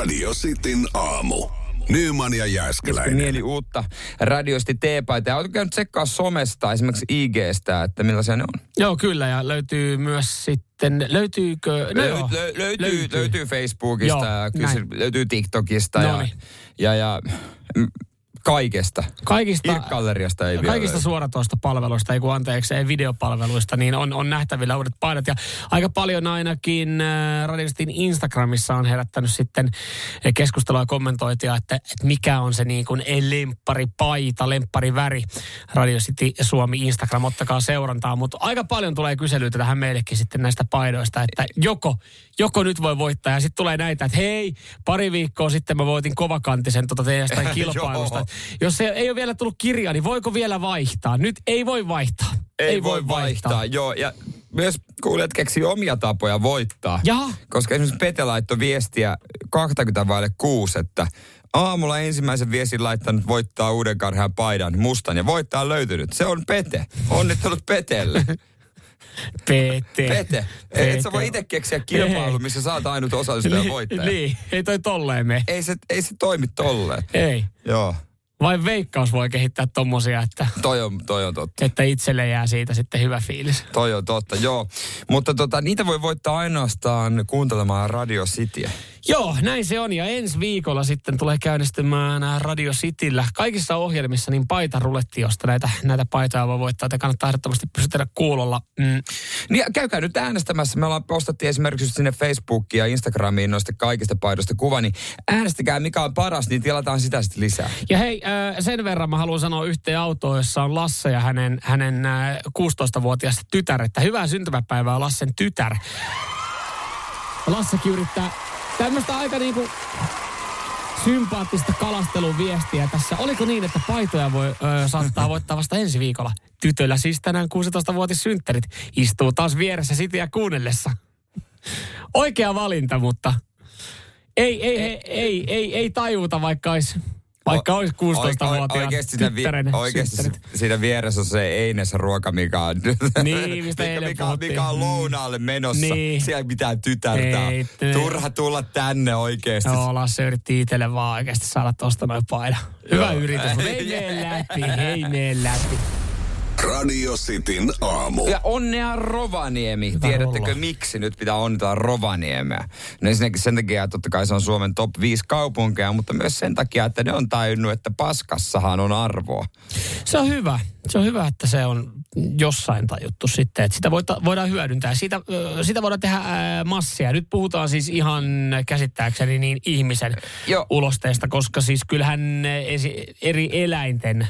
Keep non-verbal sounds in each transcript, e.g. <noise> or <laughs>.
Radio Cityn aamu. Nyman ja Jääskeläinen. mieli uutta radiosti teepaita. Oletko käynyt tsekkaa somesta, esimerkiksi IGstä, että millaisia ne on? Joo, kyllä. Ja löytyy myös sitten, löytyykö... No Lö- joo, lö- löytyy, löytyy. Facebookista Joo, ja se löytyy TikTokista ja, Noniin. ja, ja mm, kaikesta. Kaikista, Irk-galleriasta ei vielä kaikista löydy. suoratoista palveluista, ei kun anteeksi, ei videopalveluista, niin on, on nähtävillä uudet paidat. Ja aika paljon ainakin äh, Radiostin Instagramissa on herättänyt sitten keskustelua ja kommentointia, että, että mikä on se niin kuin lemppari paita, lemppari väri. Radio City Suomi Instagram, ottakaa seurantaa. Mutta aika paljon tulee kyselyitä tähän meillekin sitten näistä paidoista, että joko, joko nyt voi voittaa. Ja sitten tulee näitä, että hei, pari viikkoa sitten mä voitin kovakantisen tota teidän <laughs> kilpailusta. Jos se ei ole vielä tullut kirjaa, niin voiko vielä vaihtaa? Nyt ei voi vaihtaa. Ei, voi vaihtaa. joo. Ja myös kuulijat keksii omia tapoja voittaa. Jaha. Koska esimerkiksi Pete laittoi viestiä 20 vaille kuusi, että aamulla ensimmäisen viestin laittanut voittaa uuden karhean paidan mustan ja voittaa löytynyt. Se on Pete. Onnittelut Petelle. <laughs> Pete. Pete. Et sä voi itse keksiä kilpailu, missä saat ainut osallistuja Niin, voittaja. Niin, ei toi tolleen me. Ei se, ei se toimi tolleen. Ei. Joo, Vai veikkaus voi kehittää tommosia, että, toi on, toi on totta. että itselle jää siitä sitten hyvä fiilis. Toi on totta, joo. Mutta tota, niitä voi voittaa ainoastaan kuuntelemaan Radio Cityä. Joo, näin se on. Ja ensi viikolla sitten tulee käynnistymään Radio Cityllä kaikissa ohjelmissa niin paita ruletti, josta näitä, näitä paitoja voi voittaa. Te kannattaa ehdottomasti pysytellä kuulolla. Mm. Niin käykää nyt äänestämässä. Me ollaan postattiin esimerkiksi sinne Facebookiin ja Instagramiin noista kaikista paidoista kuva, niin äänestäkää mikä on paras, niin tilataan sitä sitten lisää. Ja hei, äh, sen verran mä haluan sanoa yhteen autoon, jossa on Lasse ja hänen, hänen äh, 16-vuotias tytär, että hyvää syntymäpäivää Lassen tytär. Lassekin yrittää tämmöistä aika niinku sympaattista kalastelun viestiä tässä. Oliko niin, että paitoja voi ö, saattaa voittaa vasta ensi viikolla? Tytöllä siis tänään 16-vuotis synttärit. Istuu taas vieressä sitiä kuunnellessa. Oikea valinta, mutta ei, ei, ei, ei, ei, ei tajuta, vaikka olisi, vaikka olisi 16-vuotias Oikeasti siinä, vi- oikeasti siinä vieressä on se Eines ruoka, mikä on, Niin, mistä <laughs> mikä, mikä, mikä on lounaalle menossa. Niin. Siellä mitään tytärtä on. Ei. Turha tulla tänne oikeasti. Joo, Lasse yritti itselle vaan oikeasti saada tosta noin paidan. Hyvä Joo. yritys, mutta ei mene <laughs> läpi, ei mene läpi. Radio Cityn aamu. Ja onnea Rovaniemi. Hyvä Tiedättekö rolla. miksi nyt pitää onnitella Rovaniemeä? No ensinnäkin sen takia, että totta kai se on Suomen top 5 kaupunkeja, mutta myös sen takia, että ne on tajunnut, että paskassahan on arvoa. Se on hyvä. Se on hyvä, että se on jossain tajuttu sitten, että sitä voidaan hyödyntää. Siitä, sitä voidaan tehdä massia. Nyt puhutaan siis ihan käsittääkseni niin ihmisen Joo. ulosteesta, koska siis kyllähän eri eläinten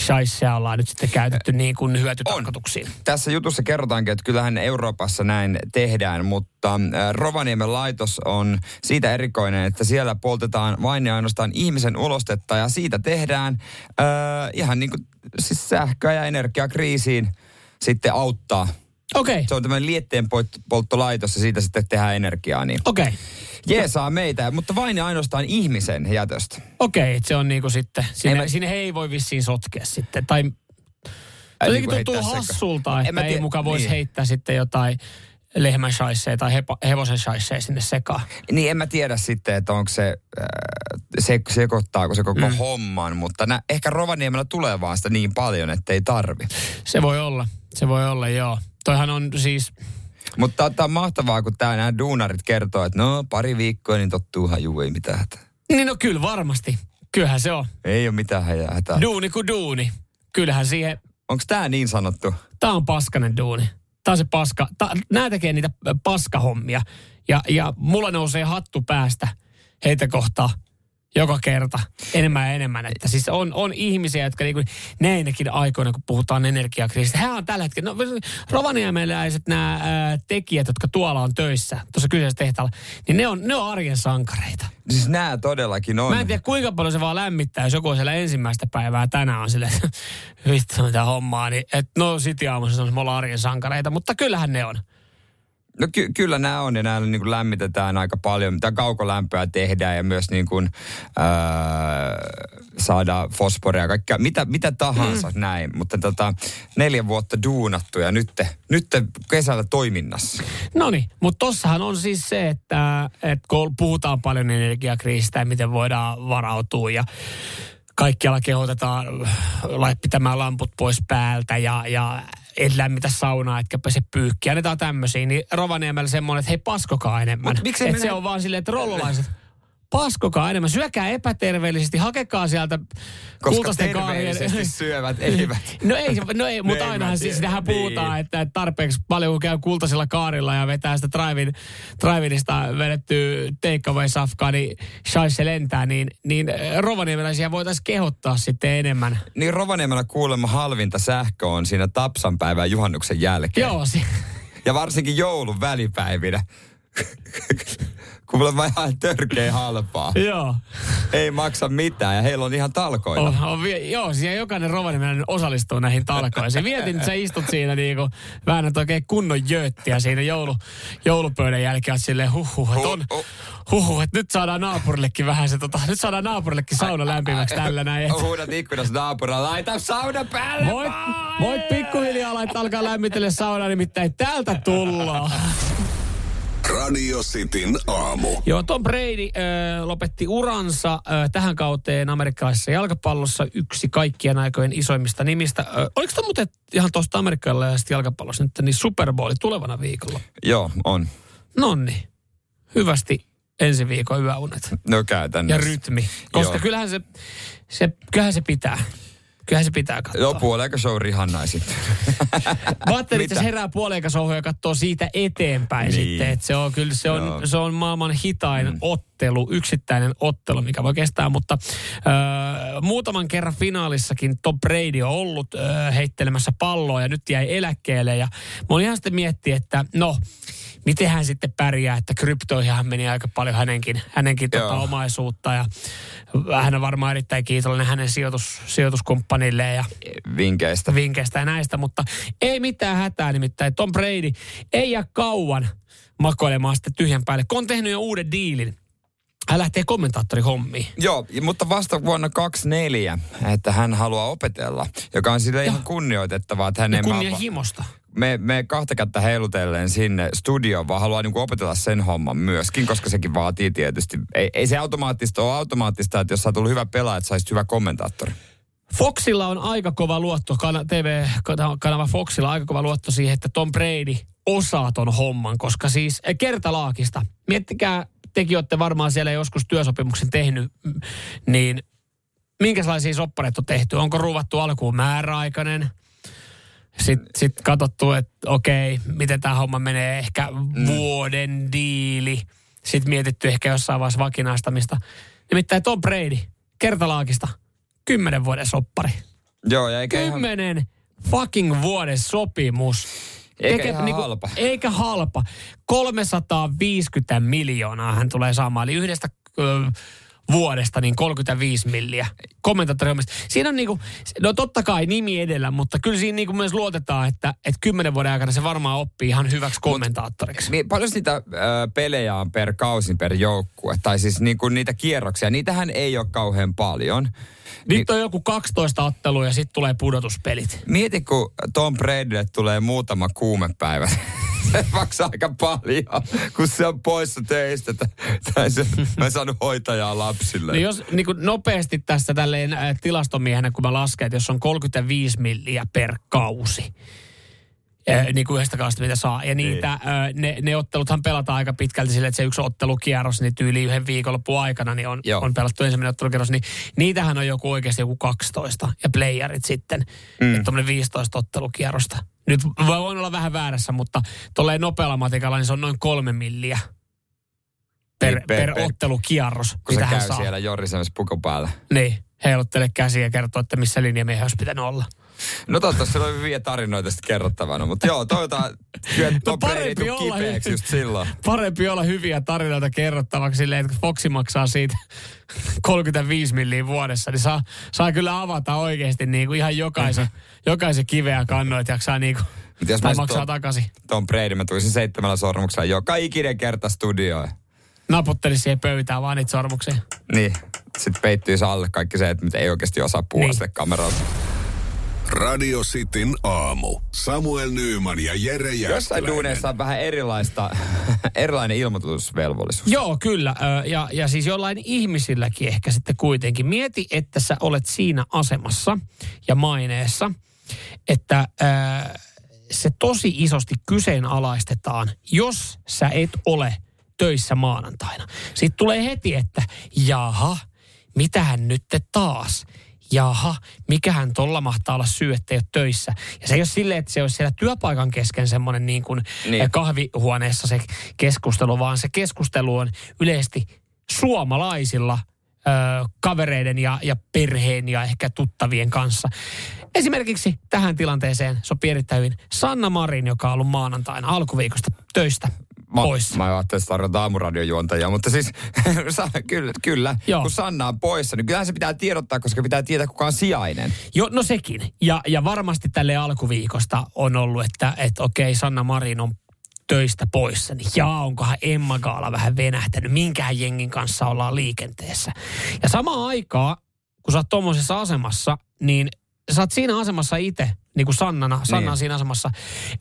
shaisseja ollaan nyt sitten käytetty niin kuin hyötytarkoituksiin. Tässä jutussa kerrotaankin, että kyllähän Euroopassa näin tehdään, mutta äh, Rovaniemen laitos on siitä erikoinen, että siellä poltetaan vain ja ainoastaan ihmisen ulostetta ja siitä tehdään äh, ihan niin kuin siis sähköä ja energiakriisiin sitten auttaa. Okei, Se on tämmöinen lietteen polttolaitos ja siitä sitten tehdään energiaa, niin okei. Jeesaa meitä, mutta vain ja ainoastaan ihmisen jätöstä. Okei, että se on niinku sitten, sinne, mä- sinne he ei voi vissiin sotkea sitten. Tai Ai, jotenkin niin tuntuu sekaan. hassulta, En että ei tiedä- muka voisi niin. heittää sitten jotain lehmän shaisseja tai hepo, hevosen shaisseja sinne sekaan. Niin en mä tiedä sitten, että onko se, äh, se sekoittaako se koko mm. homman, mutta nä, ehkä Rovaniemellä tulee vaan sitä niin paljon, että ei tarvi. Se voi olla, se voi olla, joo. Toihan on siis, Mutta tämä on mahtavaa, kun tää nämä duunarit kertoo, että no pari viikkoa, niin tottuuhan juu, ei mitään hätää. niin no kyllä varmasti. Kyllähän se on. Ei ole mitään hätää. Duuni kuin duuni. Kyllähän siihen, Onko tämä niin sanottu? tää on paskanen duuni. Tää on se paska, tää, nää tekee niitä paskahommia. Ja, ja mulla nousee hattu päästä heitä kohtaa joka kerta enemmän ja enemmän. Että siis on, on ihmisiä, jotka niinku, näinäkin aikoina, kun puhutaan energiakriisistä, he on tällä hetkellä, no rovaniemeläiset nämä ää, tekijät, jotka tuolla on töissä, tuossa kyseisessä tehtaalla, niin ne on, ne on arjen sankareita. Siis nämä todellakin on. Mä en tiedä kuinka paljon se vaan lämmittää, jos joku on siellä ensimmäistä päivää tänään on silleen, että <laughs> vittu mitä hommaa, niin et no City aamussa on me ollaan arjen sankareita, mutta kyllähän ne on. No ky- kyllä nämä on ja näillä niin kuin lämmitetään aika paljon, mitä kaukolämpöä tehdään ja myös niin kuin, öö, saada fosforia ja kaikkea, mitä, mitä tahansa mm. näin. Mutta tota, neljä vuotta duunattu ja nyt, nyt kesällä toiminnassa. No niin, mutta tossahan on siis se, että, että kun puhutaan paljon energiakriisistä ja miten voidaan varautua ja kaikkialla kehotetaan pitämään lamput pois päältä ja, ja et lämmitä saunaa, etkä pese pyykkiä. Annetaan tämmöisiä. Niin Rovaniemellä semmoinen, että hei paskokaa enemmän. Mut että se on vaan silleen, että rollolaiset paskokaa enemmän, syökää epäterveellisesti, hakekaa sieltä Koska terveellisesti <laughs> syövät eivät. no ei, no ei mutta ainahan siis tähän niin. puhutaan, että tarpeeksi paljon kun käy kultaisella kaarilla ja vetää sitä drive drivinista vedettyä takeaway-safkaa, niin shaisse lentää, niin, niin rovaniemeläisiä voitaisiin kehottaa sitten enemmän. Niin Rovaniemellä kuulemma halvinta sähkö on siinä Tapsan päivän juhannuksen jälkeen. Joo. Si- ja varsinkin joulun välipäivinä kuulemma ihan törkeä halpaa. <laughs> Joo. Ei maksa mitään ja heillä on ihan talkoita. On, on, joo, siellä jokainen rovanimeläinen osallistuu näihin talkoisiin. Mietin, että sä istut siinä niinku, väännät oikein kunnon jöttiä siinä joulu, joulupöydän jälkeen, silleen huhhuh, että on, huhhuh, että nyt saadaan naapurillekin vähän se, tota, nyt saadaan naapurillekin sauna <laughs> lämpimäksi tällä näin. Huudat ikkunassa naapurilla, laita sauna päälle Voit, voit pikkuhiljaa laittaa alkaa lämmitellä saunaa, nimittäin täältä tullaan. <laughs> Radio Cityn aamu. Joo, Tom Brady äh, lopetti uransa äh, tähän kauteen amerikkalaisessa jalkapallossa yksi kaikkien aikojen isoimmista nimistä. Äh, oliko tämä muuten ihan tuosta amerikkalaisesta jalkapallossa nyt niin Super Bowl tulevana viikolla? Joo, on. Nonni. Hyvästi ensi viikon yöunet. No käytännössä. Ja rytmi. Koska Joo. kyllähän se, se, kyllähän se pitää. Kyllähän se pitää katsoa. Joo, puoleika show rihannai sitten. <laughs> Mä ajattelin, että herää puoleika show ja katsoo siitä eteenpäin niin. sitten. Että se on kyllä se on, no. se on maailman hitain mm. ottelu, yksittäinen ottelu, mikä voi kestää. Mutta äh, muutaman kerran finaalissakin Tom Brady on ollut äh, heittelemässä palloa ja nyt jäi eläkkeelle. Ja mä olin ihan sitten miettiä, että no miten hän sitten pärjää, että kryptoihin meni aika paljon hänenkin, hänenkin tota omaisuutta ja hän on varmaan erittäin kiitollinen hänen sijoitus, sijoituskumppanille ja vinkeistä. vinkeistä ja näistä, mutta ei mitään hätää nimittäin. Tom Brady ei jää kauan makoilemaan sitten tyhjän päälle, kun on tehnyt jo uuden diilin. Hän lähtee hommiin. Joo, mutta vasta vuonna 24, että hän haluaa opetella, joka on sille ihan kunnioitettavaa. Että hän ja kunnianhimosta. Mä me, me kahta kättä heilutellen sinne studioon, vaan haluaa niinku opetella sen homman myöskin, koska sekin vaatii tietysti. Ei, ei se automaattista ole automaattista, että jos sä tullut hyvä pelaaja, että saisit hyvä kommentaattori. Foxilla on aika kova luotto, TV-kanava Foxilla on aika kova luotto siihen, että Tom Brady osaa ton homman, koska siis eh, kertalaakista. Miettikää, tekin olette varmaan siellä joskus työsopimuksen tehnyt, niin minkälaisia soppareita on tehty? Onko ruuvattu alkuun määräaikainen? Sitten sit katsottu, että okei, miten tämä homma menee, ehkä mm. vuoden diili. Sitten mietitty ehkä jossain vaiheessa vakinaistamista. Nimittäin Tom Brady, kertalaakista, kymmenen vuoden soppari. Joo, ja eikä Kymmenen ihan... fucking vuoden sopimus. Eikä Eikä, niinku, halpa. Eikä halpa. 350 miljoonaa hän tulee saamaan. Eli yhdestä vuodesta, niin 35 milliä kommentaattorihommista. Siinä on niinku, no totta kai nimi edellä, mutta kyllä siinä niinku myös luotetaan, että, että kymmenen vuoden aikana se varmaan oppii ihan hyväksi kommentaattoriksi. Mut, paljon niitä äh, pelejä on per kausin per joukkue, tai siis niinku niitä kierroksia, niitähän ei ole kauhean paljon. Nyt on joku 12 ottelua ja sitten tulee pudotuspelit. Mieti, kun Tom Bradylle tulee muutama kuumepäivä se maksaa aika paljon, kun se on poissa töistä. Tai se, mä en saanut hoitajaa lapsille. Niin jos niin kuin nopeasti tässä tälleen äh, tilastomiehenä, kun mä lasken, että jos on 35 milliä per kausi, äh, niin kuin yhdestä kaudesta, mitä saa. Ja niitä, niin. Äh, ne, ne otteluthan pelataan aika pitkälti sille, että se yksi ottelukierros, niin tyyli yhden viikonlopun aikana niin on, on pelattu ensimmäinen ottelukierros. Niin niitähän on joku oikeasti joku 12 ja playerit sitten. Mm. Että 15 ottelukierrosta. Nyt voi olla vähän väärässä, mutta tolleen nopealla matikalla niin se on noin kolme milliä per, niin, per, per ottelukierros. Kun se käy saa. siellä jorisemassa puku päällä. Niin, heiluttele käsiä ja kertoo, että missä linjamiehen olisi pitänyt olla. No toivottavasti on hyviä tarinoita sitten kerrottavana, mutta joo, toivotaan, että no parempi olla kipeäksi just silloin. Parempi olla hyviä tarinoita kerrottavaksi silleen, että Foxi maksaa siitä <laughs> 35 milliä vuodessa, niin saa, saa kyllä avata oikeasti niin kuin ihan jokaisen, <laughs> jokaisen kiveä kannoit jaksaa niin kuin Mut jos Tai maksaa Tom- takaisin. Tom Brady, mä tulisin seitsemällä sormuksella joka ikinen kerta studioon. Naputtelisi siihen pöytään vaan niitä sormuksia. Niin, sitten peittyisi alle kaikki se, että ei oikeasti osaa puhua Niin. niin. Radio Cityn aamu. Samuel Nyyman ja Jere Jossain Jääskeläinen. duuneissa on vähän erilaista, <laughs> erilainen ilmoitusvelvollisuus. Joo, kyllä. Ja, ja siis jollain ihmisilläkin ehkä sitten kuitenkin. Mieti, että sä olet siinä asemassa ja maineessa, että ö, se tosi isosti kyseenalaistetaan, jos sä et ole töissä maanantaina. Sitten tulee heti, että jaha, mitähän nyt te taas? Jaha, mikähän tolla mahtaa olla syy, että ei ole töissä. Ja se ei ole silleen, että se olisi siellä työpaikan kesken semmoinen niin kuin Niin. eh, kahvihuoneessa se keskustelu, vaan se keskustelu on yleisesti suomalaisilla ö, kavereiden ja, ja perheen ja ehkä tuttavien kanssa. Esimerkiksi tähän tilanteeseen sopii erittäin hyvin Sanna Marin, joka on ollut maanantaina alkuviikosta töistä Mä, pois. mä ajattelin, että tarvitaan aamuradiojuontajia, mutta siis <laughs> kyllä, kyllä Joo. kun Sanna on poissa, niin kyllähän se pitää tiedottaa, koska pitää tietää, kuka on sijainen. Jo, no sekin. Ja, ja varmasti tälle alkuviikosta on ollut, että, että okei, Sanna Marin on töistä poissa, niin jaa, onkohan Emma Gaala vähän venähtänyt, minkähän jengin kanssa ollaan liikenteessä. Ja samaan aikaan, kun sä oot tuommoisessa asemassa, niin sä oot siinä asemassa itse, niin kuin Sannana, Sanna on Niin. siinä asemassa,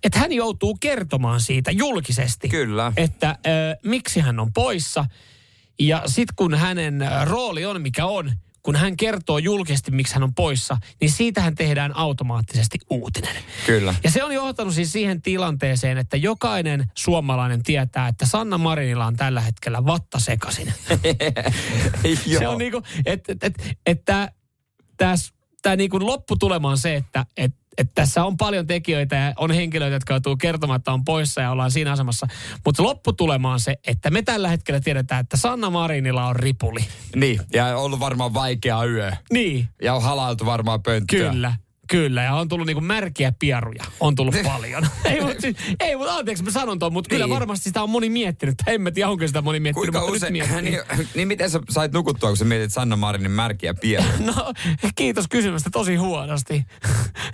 että hän joutuu kertomaan siitä julkisesti, Kyllä. että ö, miksi hän on poissa. Ja sitten kun hänen rooli on mikä on, kun hän kertoo julkisesti, miksi hän on poissa, niin siitähän tehdään automaattisesti uutinen. Kyllä. Ja se on johtanut siis siihen tilanteeseen, että jokainen suomalainen tietää, että Sanna Marinilla on tällä hetkellä vatta sekasin. <laughs> Se on niinku, että et, et, et tämä tää niinku lopputulema on se, että et, et tässä on paljon tekijöitä ja on henkilöitä, jotka joutuu kertomaan, että on poissa ja ollaan siinä asemassa. Mutta lopputulema on se, että me tällä hetkellä tiedetään, että Sanna Marinilla on ripuli. Niin, ja on ollut varmaan vaikea yö. Niin, Ja on halailtu varmaan pönttöä. kyllä. Kyllä, ja on tullut niinku märkiä pieruja. On tullut <laughs> paljon. ei, mutta siis, ei, mut anteeksi mä sanon ton, mutta kyllä Niin. varmasti sitä on moni miettinyt. En mä tiedä, onko sitä moni miettinyt, Kuinka mutta usein, nyt miettii. <laughs> niin, niin miten sä sait nukuttua, kun sä mietit Sanna Marinin märkiä pieniä? <laughs> No, kiitos kysymästä tosi huonosti.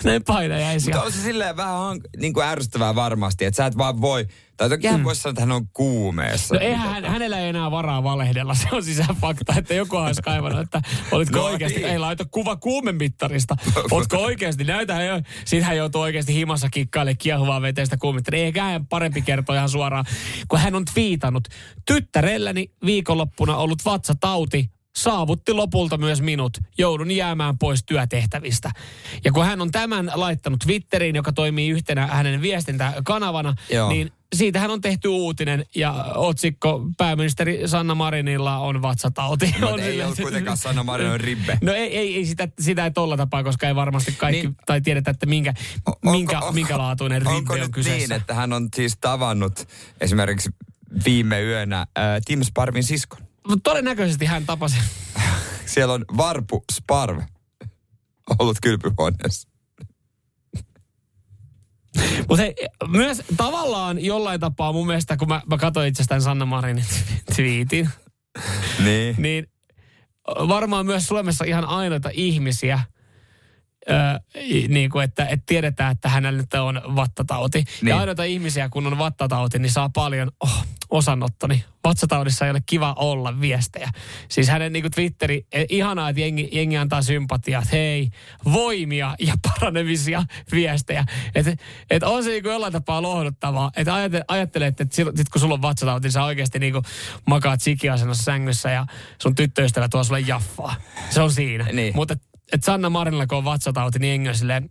Näin painajaisia. Mutta on se silleen vähän hank- niin kuin ärsyttävää varmasti, että sä et vaan voi, tai toki hän voisi sanoa, että hän on kuumeessa. No eihän hän, hänellä ei enää varaa valehdella. Se on ihan fakta, että joku olisi kaivannut, että olitko No oikeasti, niin. ei laita kuva kuumemittarista. <laughs> Oletko oikeasti, näytä jo. Sitten hän joutuu oikeasti himassa kikkailemaan kiehuvaa veteistä kuumittaria. Eikä hän parempi kertoa ihan suoraan, kun hän on twiitannut. Tyttärelläni viikonloppuna ollut vatsatauti saavutti lopulta myös minut. Joudun jäämään pois työtehtävistä. Ja kun hän on tämän laittanut Twitteriin, joka toimii yhtenä hänen viestintäkanavana, Joo. niin siitähän on tehty uutinen ja otsikko pääministeri Sanna Marinilla on vatsatauti. Mutta on ei silleen- ollut kuitenkaan Sanna Marinin ribbe. No ei, ei, ei sitä, sitä ei tolla tapaa, koska ei varmasti kaikki, Niin. tai tiedetä, että minkä, O- minkä, onko- minkälaatuinen Onko ribbe on nyt kyseessä. niin, että hän on siis tavannut esimerkiksi viime yönä äh, Tim Sparvin siskon? Todennäköisesti hän tapasi. <laughs> Siellä on Varpu Sparv ollut kylpyhuoneessa. Mutta myös tavallaan jollain tapaa mun mielestä, kun mä, mä katsoin itsestään Sanna Marinin <laughs> twiitin, Niin. niin varmaan myös Suomessa ihan ainoita ihmisiä, Öö, niin kuin, että, että tiedetään, että hänellä nyt on vattatauti. Niin. Ja ainoita ihmisiä, kun on vattatauti, niin saa paljon oh, osanottoni. Vatsataudissa ei ole kiva olla viestejä. Siis hänen niin kuin Twitteri, eh, ihanaa, että jengi, jengi antaa sympatiaa, että hei, voimia ja paranemisia viestejä. Että et on se niin kuin jollain tapaa lohduttavaa. Että ajattele, ajattelee, että sit, sit kun sulla on vatsatauti, niin sä oikeasti niin kuin makaat sikiasennossa sängyssä ja sun tyttöystävä tuo sulle jaffaa. Se on siinä. Niin. Mutta että Sanna Marinilla, kun on vatsatauti, niin jengi on silleen,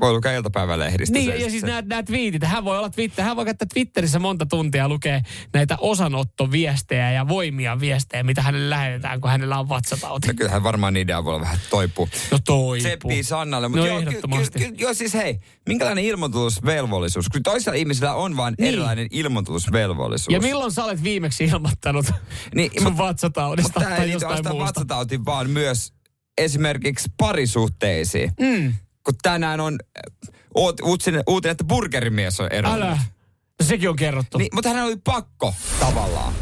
Voi lukea iltapäivälehdistä. niin, se- ja siis nämä, nämä twiitit, hän voi olla Twitter, hän voi käyttää Twitterissä monta tuntia lukea näitä osanottoviestejä ja voimia viestejä, mitä hänelle lähetetään, kun hänellä on vatsatauti. No kyllähän varmaan niiden avulla vähän toipuu. No toipuu. Tseppii Sannalle. No joo, ky- ehdottomasti. ky- ky- joo, siis hei, minkälainen ilmoitusvelvollisuus? Kun toisilla ihmisillä on vain Niin. erilainen ilmoitusvelvollisuus. Ja milloin sä olet viimeksi ilmoittanut Niin, sun vatsataudista Mutta tai jostain muusta? vatsatautiin, vaan myös esimerkiksi parisuhteisiin. Mm, Kun tänään on uut- uutinen, uutinen, että burgerimies on eronnut. älä. No sekin on kerrottu. Niin, mutta hän oli pakko tavallaan.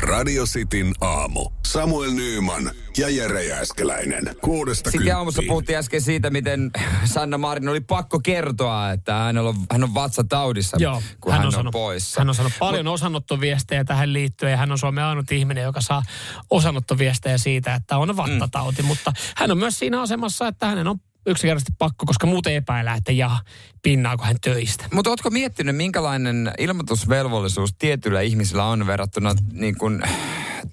Radio Cityn aamu. Samuel Nyyman ja Jere Jääskeläinen. Kuudesta Sitten aamussa puhuttiin äsken siitä, miten Sanna Marin oli pakko kertoa, että hän on, hän on vatsataudissa, Joo, kun hän, hän on, sanonut, poissa. Hän on saanut paljon osanottoviestejä tähän liittyen ja hän on Suomen ainut ihminen, joka saa osanottoviestejä siitä, että on vattatauti. Mm. Mutta hän on myös siinä asemassa, että hänen on yksinkertaisesti pakko, koska muuten epäilää, että ja pinnaako hän töistä. Mutta ootko miettinyt, minkälainen ilmoitusvelvollisuus tietyillä ihmisillä on verrattuna niin kuin,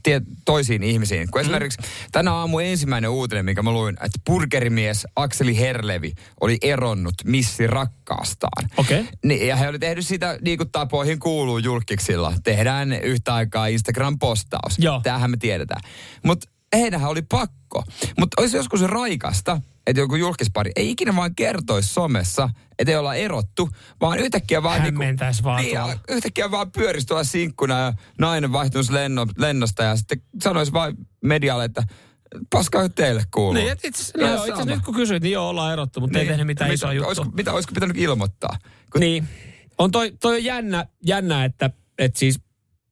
tie, toisiin ihmisiin? Kun mm. esimerkiksi tänä aamu ensimmäinen uutinen, mikä mä luin, että burgerimies Akseli Herlevi oli eronnut missi rakkaastaan. Okei. Okay. Niin, ja he oli tehnyt sitä, niin kuin tapoihin kuuluu julkiksilla. Tehdään yhtä aikaa Instagram-postaus. Joo. Tämähän me tiedetään. Mutta heidänhän oli pakko. Mutta olisi joskus raikasta, että joku julkispari ei ikinä vaan kertoisi somessa, että ei olla erottu, vaan yhtäkkiä vaan... Hän niinku, vaan niin, yhtäkkiä vaan pyörisi tuolla sinkkuna ja nainen vaihtuisi lenno, lennosta ja sitten sanoisi vaan medialle, että paska teille kuuluu. Niin, itse, no, itse nyt kun kysyit, niin joo, ollaan erottu, mutta niin, ei tehnyt mitään isoa juttua. Olisiko, mitä, olisiko pitänyt ilmoittaa? Kun... Niin. On toi, toi on jännä, jännä että, että siis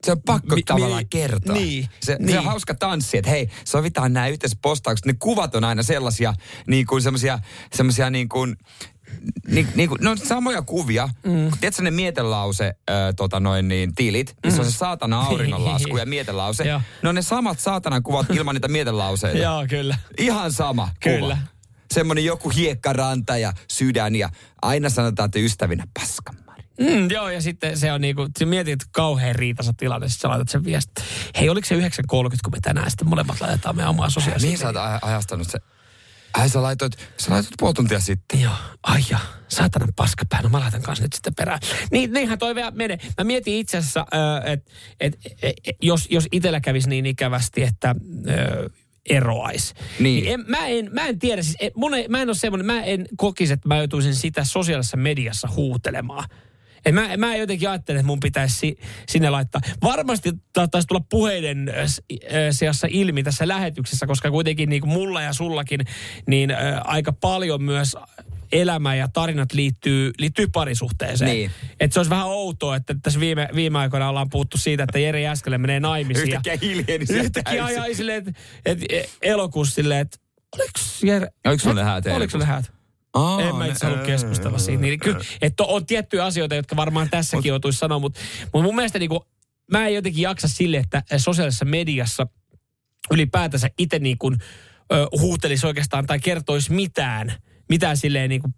se on pakko mi, tavallaan mi, kertoa. Niin, se, niin. se on hauska tanssi, että hei, sovitaan nämä yhteiset postaukset. Ne kuvat on aina sellaisia, niin kuin semmoisia, semmoisia niin kuin, niin, niin kuin, no samoja kuvia. Mm. Tiedätkö ne mietelause, äh, tota noin niin, tilit, missä mm. on se saatana auringonlasku ja mietelause. <laughs> ne on ne samat saatanan kuvat ilman niitä mietelauseita. <laughs> Joo, kyllä. Ihan sama Kyllä. Kuva. Semmoinen joku hiekkaranta ja sydän ja aina sanotaan, että ystävinä paskama. Mm, joo, ja sitten se on niinku, se mietit, kauhean riitasa tilanne, sitten sä laitat sen viesti. Hei, oliko se 9.30, kun me tänään sitten molemmat laitetaan meidän omaa sosiaalista? Niin sä oot ajastanut se. Ai sä laitoit, sä laitoit puoli tuntia sitten. Joo, ai ja, saatanan paskapää, no mä laitan kanssa nyt sitten perään. Niin, niinhän toi vielä menee. Mä mietin itse asiassa, että et, et, et, jos, jos itsellä kävisi niin ikävästi, että eroaisi. Niin. niin en, mä, en, mä en tiedä, siis en, mun ei, mä en ole semmoinen, mä en kokisi, että mä joutuisin sitä sosiaalisessa mediassa huutelemaan. Et mä, mä jotenkin ajattelen, että mun pitäisi sinne laittaa. Varmasti taisi tulla puheiden äh, äh, seassa ilmi tässä lähetyksessä, koska kuitenkin niin kuin mulla ja sullakin, niin ä, äh, aika paljon myös elämä ja tarinat liittyy, liittyy parisuhteeseen. Niin. Että se olisi vähän outoa, että tässä viime, viime aikoina ollaan puhuttu siitä, että Jere Jäskele menee naimisiin. Yhtäkkiä hiljeni Yhtäkkiä ajaa silleen, että et, et, elokuussa silleen, että oliko Jere... Oliko sulle häät? Oliko sulle häät? Aa, en mä itse halua keskustella siitä. Niin, kyllä, että on tiettyjä asioita, jotka varmaan tässäkin joutuisi sanoa, mutta, mutta mun mielestä niin kuin, mä en jotenkin jaksa sille, että sosiaalisessa mediassa ylipäätänsä itse niin kuin, huutelisi oikeastaan tai kertoisi mitään, mitään silleen niin kuin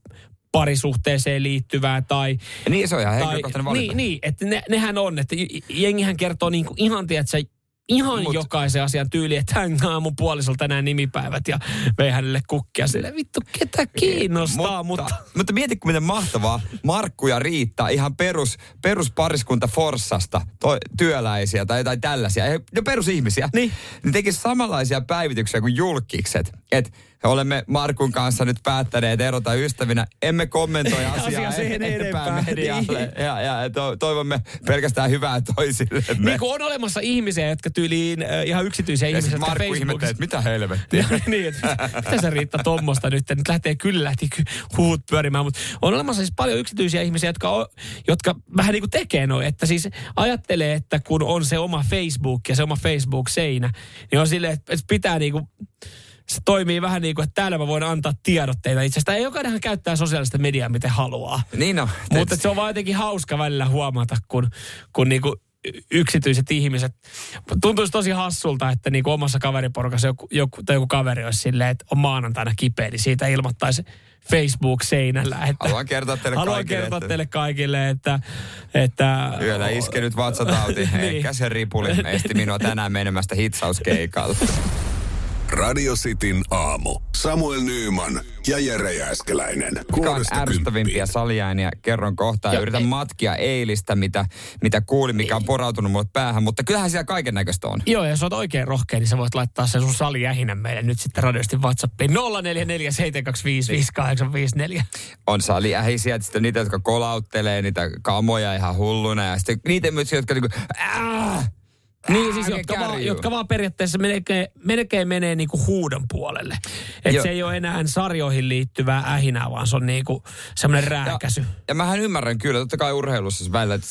parisuhteeseen liittyvää tai... Niin se on ihan henkilökohtainen valinta. Niin, niin että ne, nehän on, että jengihän kertoo niin kuin ihan, tiedätkö, ihan Mut, jokaisen asian tyyli, että hän aamun puolisolta tänään nimipäivät ja vei hänelle kukkia sille. Vittu, ketä kiinnostaa, mutta... Mutta, <laughs> mutta mieti, miten mahtavaa. Markku ja Riitta, ihan perus, peruspariskunta Forssasta, to, työläisiä tai jotain tällaisia, ja perusihmisiä, niin, niin tekisi samanlaisia päivityksiä kuin julkikset. Että olemme Markun kanssa nyt päättäneet erota ystävinä. Emme kommentoi <laughs> asiaa Asia enempää medialle. Niin. Ja, ja to, toivomme pelkästään hyvää toisillemme. Niin kuin on olemassa ihmisiä, jotka tyyliin äh, ihan yksityisiä ja ihmisiä, jotka Markku ihmettelee, että mitä helvettiä. <laughs> niin, että mitä se riittää tuommoista nyt? Nyt lähtee kyllä lähti huut pyörimään. Mutta on olemassa siis paljon yksityisiä ihmisiä, jotka, on, jotka vähän niin kuin tekee noin. Että siis ajattelee, että kun on se oma Facebook ja se oma Facebook-seinä, niin on silleen, että pitää niin kuin se toimii vähän niin kuin, että täällä mä voin antaa tiedotteita itsestä. Jokainenhan käyttää sosiaalista mediaa miten haluaa. Niin no. Mutta se on vaan jotenkin hauska välillä huomata, kun, kun niin kuin yksityiset ihmiset. Tuntuisi tosi hassulta, että niin kuin omassa kaveriporukassa joku, joku, tai joku kaveri olisi silleen, että on maanantaina kipeä, niin siitä ilmoittaisi Facebook-seinällä. Että haluan kertoa teille haluan kaikille. kertoa että... teille kaikille, että... että Yöllä iskenyt vatsatauti. niin. <laughs> Eikä se ripuli esti minua tänään menemästä hitsauskeikalle. <laughs> Radio Cityn aamu. Samuel Nyyman ja Jere Jääskeläinen. Mikä on ärsyttävimpiä saliääniä? Kerron kohta ja yritän ei. matkia eilistä, mitä, mitä kuulin, mikä on porautunut mulle päähän. Mutta kyllähän siellä kaiken näköistä on. Joo, ja jos oot oikein rohkea, niin sä voit laittaa sen sun saliähinän meille nyt sitten radiosti WhatsAppiin 0447255854. On saliähisiä, sitten niitä, jotka kolauttelee, niitä kamoja ihan hulluna. Ja sitten niitä myös, jotka niinku, äh, niin siis, jotka vaan, jotka vaan periaatteessa melkein, melkein menee niinku huudon puolelle. Että se ei ole enää sarjoihin liittyvää ähinää, vaan se on niinku semmoinen rääkäsy. Ja, ja mähän ymmärrän kyllä, totta kai urheilussa välillä, että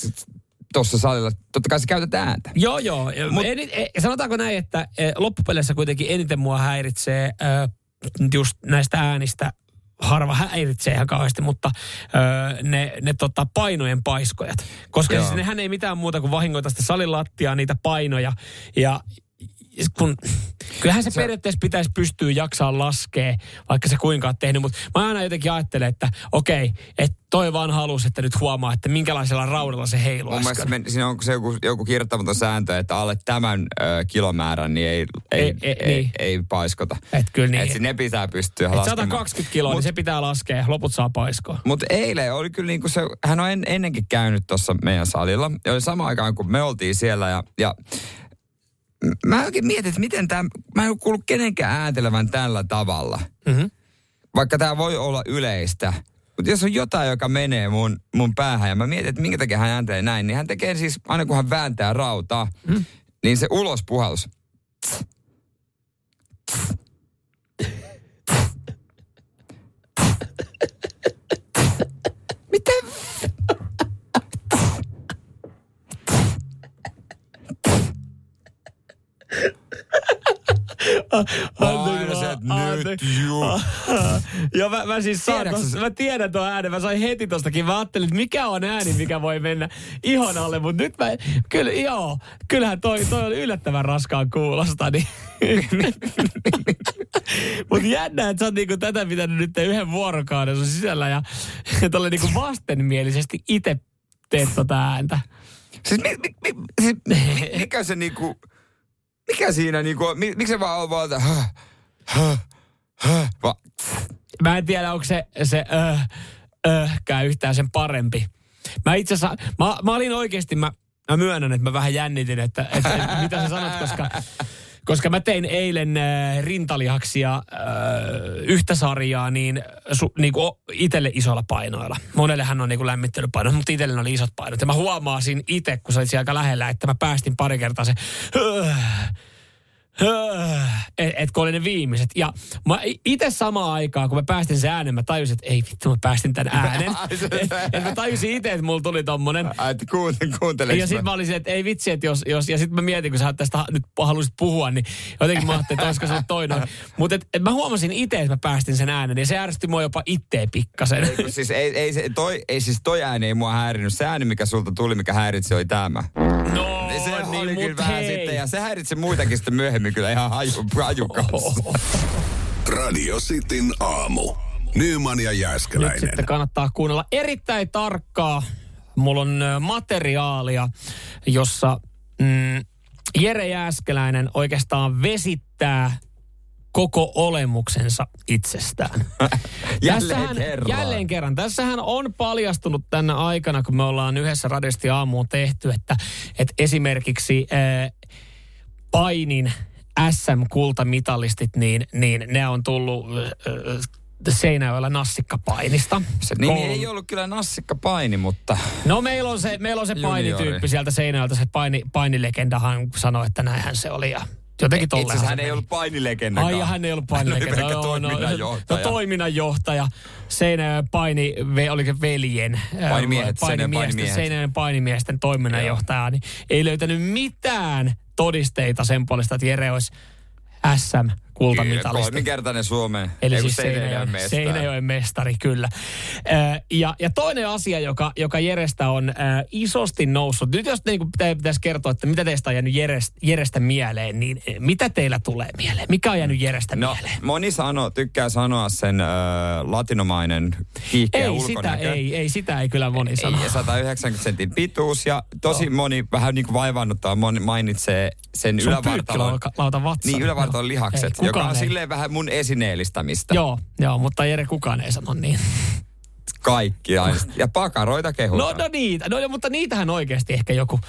tuossa salilla, totta kai sä käytät ääntä. Joo, joo. Mut, Eni, e, sanotaanko näin, että e, loppupeleissä kuitenkin eniten mua häiritsee just näistä äänistä harva häiritsee ihan kauheasti, mutta öö, ne, ne tota, painojen paiskojat. Koska siis nehän ei mitään muuta kuin vahingoita sitä salin lattiaa, niitä painoja. Ja kun, kyllähän se, se periaatteessa pitäisi pystyä jaksaa laskea, vaikka se kuinka on tehnyt. Mutta mä aina jotenkin ajattelen, että okei, että toi vaan halusi, että nyt huomaa, että minkälaisella raudalla se heiluu Mun mielestä me, siinä on se joku, joku kirjoittamaton sääntö, että alle tämän ö, kilomäärän niin ei, ei, ei, ei, ei, niin. ei paiskota. Et kyllä niin. Et ne pitää pystyä Et laskemaan. 120 kiloa, niin Mut, niin se pitää laskea, loput saa paiskoa. Mutta eilen oli kyllä niinku se, hän on en, ennenkin käynyt tuossa meidän salilla. Ja oli sama aikaan, kun me oltiin siellä ja, ja mä oikein mietin, että miten tämä, mä en ole kuullut kenenkään äätelevän tällä tavalla. Mm-hmm. Vaikka tämä voi olla yleistä. Mutta jos on jotain, joka menee mun, mun päähän ja mä mietin, että minkä takia hän ääntelee näin, niin hän tekee siis, aina kun hän vääntää rautaa, mm. niin se ulospuhallus. Aina se, nyt juu. <laughs> Ja mä, mä siis saan tossa, mä tiedän tuon äänen, mä sain heti tostakin. Mä ajattelin, että mikä on ääni, mikä voi mennä ihon alle, mutta nyt mä, kyllä, joo, kyllähän toi, toi on yllättävän raskaan kuulosta, niin. <laughs> Mutta jännä, että sä oot niinku tätä pitänyt nyt yhden vuorokauden sun sisällä ja tolle niinku vastenmielisesti itse teet tota ääntä. Siis, mi, mi, mi, siis mikä se niinku mikä siinä niinku, miksi se vaan on vaan, että höh, höh, höh, va. Mä en tiedä, onko se, se öh, öhkää yhtään sen parempi. Mä itse asiassa, mä, mä olin oikeasti, mä, mä myönnän, että mä vähän jännitin, että, että, että mitä sä sanot, koska <laughs> koska mä tein eilen äh, rintalihaksia äh, yhtä sarjaa niin, su, niin kuin itselle isoilla painoilla. Monellehan on niin kuin mutta itselle oli isot painot. Ja mä huomaasin itse, kun olit siellä aika lähellä, että mä päästin pari kertaa se... Äh, et, et kun oli ne viimeiset. Ja mä itse samaan aikaan, kun mä päästin sen äänen, mä tajusin, että ei vittu, mä päästin tämän äänen. <laughs> et, et mä tajusin itse, että mulla tuli tommonen. Että kuuntele, kuuntele. Ja sitten mä olisin, että ei vitsi, että jos, jos ja sitten mä mietin, kun sä tästä nyt haluaisit puhua, niin jotenkin mä ajattelin, että olisiko se toinen. <laughs> Mutta et, et mä huomasin itse, että mä päästin sen äänen, ja se ärsytti mua jopa itteen pikkasen. Ei, siis, ei, ei, se, toi, ei siis toi ääni ei mua häirinyt. Se ääni, mikä sulta tuli, mikä häiritsi, oli tämä. No, se niin, oli kyllä vähän sitten, ja se häiritsi muitakin sitten myöhemmin kyllä ihan haju, haju Radio Cityn aamu. Nyman ja Jääskeläinen. Nyt sitten kannattaa kuunnella erittäin tarkkaa. Mulla on materiaalia, jossa mm, Jere Jääskeläinen oikeastaan vesittää koko olemuksensa itsestään. <laughs> jälleen Tässähän, kerran. Jälleen kerran. Tässähän on paljastunut tänä aikana, kun me ollaan yhdessä radesti aamuun tehty, että, että esimerkiksi äh, painin SM-kultamitalistit, niin, niin ne on tullut äh, Seinäjoella nassikkapainista. Se nimi Koulun. ei ollut kyllä nassikkapaini, mutta... No meillä on se, meillä on se painityyppi sieltä Seinäjoelta. Se paini, painilegendahan sanoi, että näinhän se oli. Ja jotenkin tolleen. Itse hän ei ollut painilegenda. Ai hän ei ollut painilegenda. no, toiminnanjohtaja. No, no, toiminnanjohtaja. Seinäjoen paini, ve, oliko veljen? Painimiehet, painimiesten, Seinäjoen painimiesten toiminnanjohtaja. Niin ei löytänyt mitään todisteita sen puolesta, että Jere olisi SM kultamitalisti. Kolminkertainen Suomeen. Eli siis Seinäjoen, mestari. Seinäjoen mestari, kyllä. ja, ja toinen asia, joka, joka Jerestä on isosti noussut. Nyt jos niin pitäisi kertoa, että mitä teistä on jäänyt Jerestä, Jerestä mieleen, niin mitä teillä tulee mieleen? Mikä on jäänyt Jerestä no, mieleen? Moni sano, tykkää sanoa sen äh, latinomainen kiihkeä ei ulkonäkö. Sitä, ei, ei, sitä ei kyllä moni sano. Ei, 190 sentin pituus ja tosi no. moni vähän niin kuin vaivannuttaa moni mainitsee sen Se ylävartalon. Niin, ylävartalon lihakset, Ei, joka on ei. silleen vähän mun esineellistämistä. Joo, joo, mutta Jere kukaan ei sano niin. Kaikki aina. Ja pakaroita kehutaan. No, no niitä, no, mutta niitähän oikeasti ehkä joku,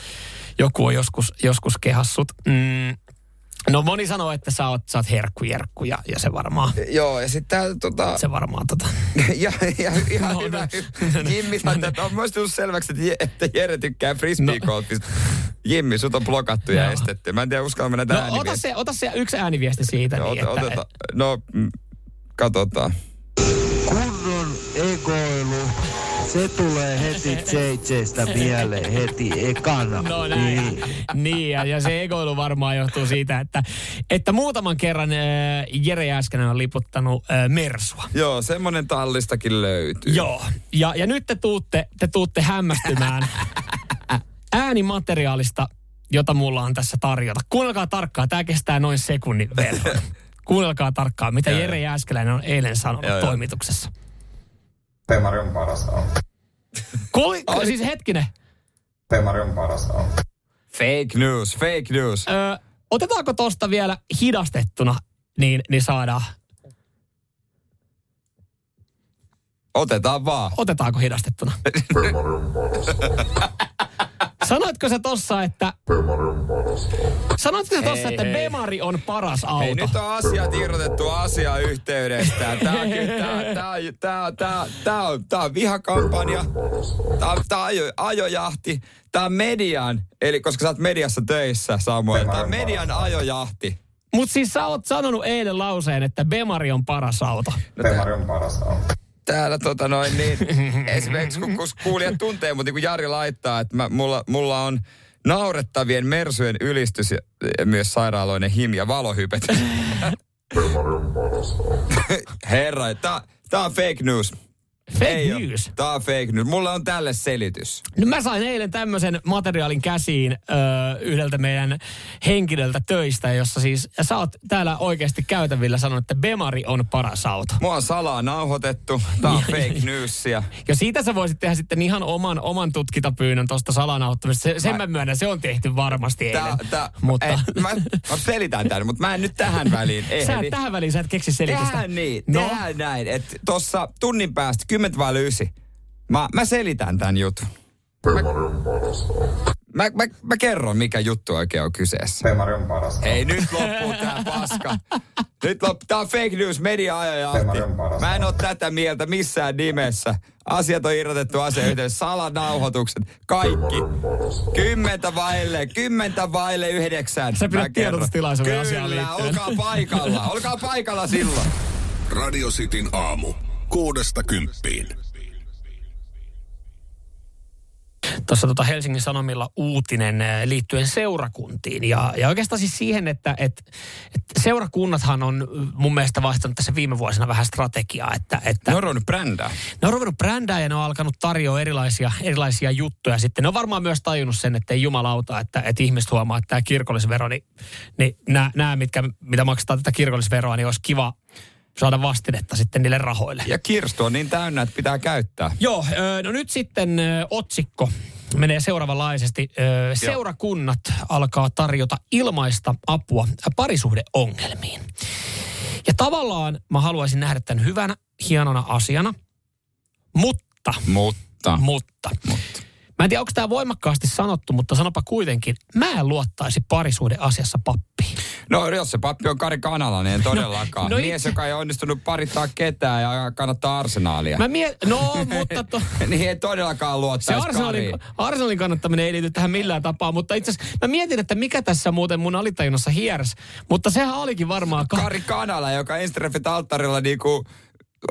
joku on joskus, joskus kehassut. Mm, No moni sanoo, että sä oot, sä oot herkkujerkku ja, ja se varmaan... Joo, ja sitten tota... Se varmaan tota... <laughs> ja, ja ihan no, hyvä. No, Jimmi no, no, on myös tullut selväksi, että, että Jere tykkää frisbeegolfista. No. Jimmi, sut on blokattu ja no. estetty. Mä en tiedä, uskallan mennä no, ota se, ota se yksi ääniviesti siitä. No, niin, oteta, että, no, mm, katsotaan. Kunnon ekoilu Se tulee heti <laughs> JJstä mieleen heti ekana. No näin. Niin, niin ja, ja se egoilu varmaan johtuu siitä, että, että muutaman kerran äh, Jere Jääskänen on liputtanut äh, Mersua. Joo, semmonen tallistakin löytyy. Joo, ja, ja nyt te tuutte, te tuutte hämmästymään <laughs> äänimateriaalista, jota mulla on tässä tarjota. Kuunnelkaa tarkkaan, tämä kestää noin sekunnin verran. <laughs> Kuunnelkaa tarkkaan, mitä Jere Jääskeläinen on eilen sanonut Joo, joo. Pemari on paras auto. Kuuli, siis hetkinen, Pemari on paras auto. Fake news, fake news. Ö, otetaanko tosta vielä hidastettuna, niin, niin saadaan. Otetaan vaan. Otetaanko hidastettuna? <laughs> Sanoitko sä tossa, että... Sanoitko sä tossa, Hei, että hei. Bemari on paras auto? Hei, nyt on asiat irrotettu asiayhteydestä. Tää on, kyllä- tää, tää, tää, tää, tää, on, tää on vihakampanja. Tää, on- tää on ajo, ajojahti. Tää on median, eli koska sä oot mediassa töissä, Samuel. Tää on median ajojahti. Mut siis sä oot sanonut eilen lauseen, että Bemari on paras auto. Pemari on paras auto. Täällä tota noin niin, <laughs> esimerkiksi kun, kun kuulijat tuntee, mutta niin kuin Jari laittaa, että mä, mulla, mulla on naurettavien mersujen ylistys ja, ja myös sairaaloinen him ja valohypet. <laughs> Herra, tää, tää on fake news. Fake Ei news. Tää on fake news. Mulla on tälle selitys. No mä sain eilen tämmöisen materiaalin käsiin ö, yhdeltä meidän henkilöltä töistä, jossa siis sä oot täällä oikeasti käytävillä sanonut, että Bemari on paras auto. Mua on salaa nauhoitettu. Tää on <laughs> fake newsia. Ja siitä sä voisit tehdä sitten ihan oman, oman tutkintapyynnön tuosta salanauttamista. Se, sen Mä- mä myönnän, se on tehty varmasti eilen. Tää, tää, mutta ei, mä, mä selitän tämän, mutta mä en nyt tähän väliin ehdi. <laughs> sä et tähän väliin, sä et keksi selitystä. Tehdään niin, No. tehdään näin, että tuossa tunnin päästä, 10 vai 9, mä, mä selitän tämän jutun. Mä, mä, mä kerron, mikä juttu oikein on kyseessä. Pemari on paras. Ei nyt loppuu tää paska. Nyt loppu. Tää on fake news, media paras. Mä en oo tätä mieltä missään nimessä. Asiat on irrotettu asiayhteydessä, salanauhoitukset, kaikki. Kymmentä vaille, kymmentä vaille yhdeksän. Sä pidät tiedotustilaisuuden asiaan Kyllä, liittyen. olkaa paikalla. Olkaa paikalla silloin. Radio Cityn aamu. Kuudesta kymppiin. tuossa tota Helsingin Sanomilla uutinen eh, liittyen seurakuntiin. Ja, ja oikeastaan siis siihen, että, että, että seurakunnathan on mm, mun mielestä vaihtanut tässä viime vuosina vähän strategiaa. Että, että Ne on ruvennut brändää. ne on ruvennut brändää ja ne on alkanut tarjoa erilaisia, erilaisia juttuja. Sitten ne on varmaan myös tajunnut sen, että ei jumalauta, että, että ihmiset huomaa, että tämä kirkollisvero, niin, niin nämä, nämä mitkä, mitä maksetaan tätä kirkollisveroa, niin olisi kiva saada vastinetta sitten niille rahoille. Ja kirstu on niin täynnä, että pitää käyttää. Joo, no nyt sitten otsikko menee seuraavanlaisesti. Seurakunnat alkaa tarjota ilmaista apua parisuhdeongelmiin. Ja tavallaan mä haluaisin nähdä tämän hyvänä, hienona asiana, mutta, Mutta. mutta, mä en tiedä, onko tämä voimakkaasti sanottu, mutta sanopa kuitenkin, mä en luottaisi parisuhdeasiassa pappiin. No jos se pappi on Kari Kanalainen, en <laughs> todellakaan. no no, Mies, itse- joka ei onnistunut parittaa ketään ja kannattaa arsenaalia. Mä mie- no, <laughs> mutta to, niin ei todellakaan Se luottaisi Arsenalin, Kariin. Arsenalin kannattaminen ei liity tähän millään tapaa, mutta itse asiassa mä mietin, että mikä tässä muuten mun alitajunnassa hieras. Mutta sehän olikin varmaan... Ka- Kari Kanala, joka Enstreffit alttarilla niinku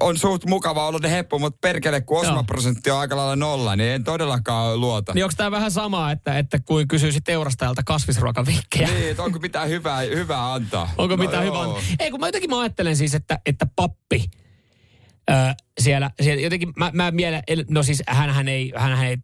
on suht mukava ollut heppu, mutta perkele, kun osmaprosentti on aika lailla nolla, niin en todellakaan luota. niin onko tämä vähän sama, että, että kuin kysyisit teurastajalta kasvisruokavinkkejä? Niin, että onko <laughs> pitää hyvää, hyvää antaa. Onko no mitään joo. hyvää? Ei, kun mä jotenkin mä ajattelen siis, että, että pappi siellä, siellä jotenkin, mä, mä mielen, no siis hänhän ei, hänhän ei,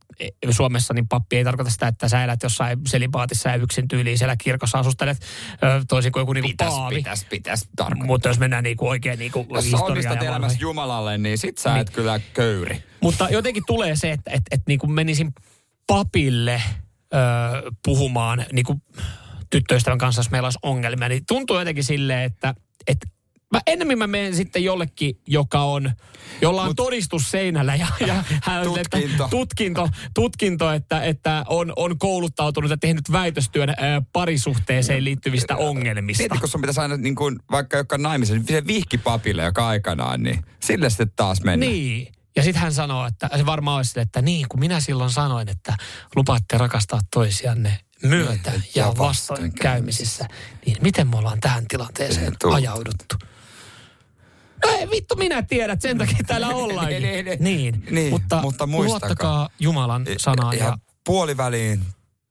Suomessa niin pappi ei tarkoita sitä, että sä elät jossain selibaatissa ja yksin tyyliin siellä kirkossa asustelet, ö, toisin kuin joku niinku Pitäis, paavi. pitäis, pitäis tarkoittaa. Mutta jos mennään niinku oikein niinku Jos ja elämässä. Jumalalle, niin sit sä et kyllä köyri. Mutta jotenkin tulee se, että et, et niinku menisin papille ö, puhumaan niinku tyttöystävän kanssa, jos meillä olisi ongelmia. Niin tuntuu jotenkin silleen, että et, mä, ennemmin mä menen sitten jollekin, joka on, jolla on Mut, todistus seinällä ja, ja <laughs> hän, Tutkinto. Että, tutkinto, tutkinto että, että on, on kouluttautunut ja tehnyt väitöstyön ö, parisuhteeseen liittyvistä ongelmista. Mieti, kun sun pitäisi aina niin kuin, vaikka joka naimisen, se vihki papille joka aikanaan, niin sille sitten taas mennään. Niin. Ja sitten hän sanoo, että se varmaan olisi sille, että niin, kun minä silloin sanoin, että lupaatte rakastaa toisianne myötä Ja ja vastoinkäymisissä. niin miten me ollaan tähän tilanteeseen ajauduttu? No ei vittu minä tiedät, sen takia täällä ollaankin. <laughs> Niin, niin, niin. niin. Mutta, Mutta muistakaa. luottakaa Jumalan sanaan ja, ja puoliväliin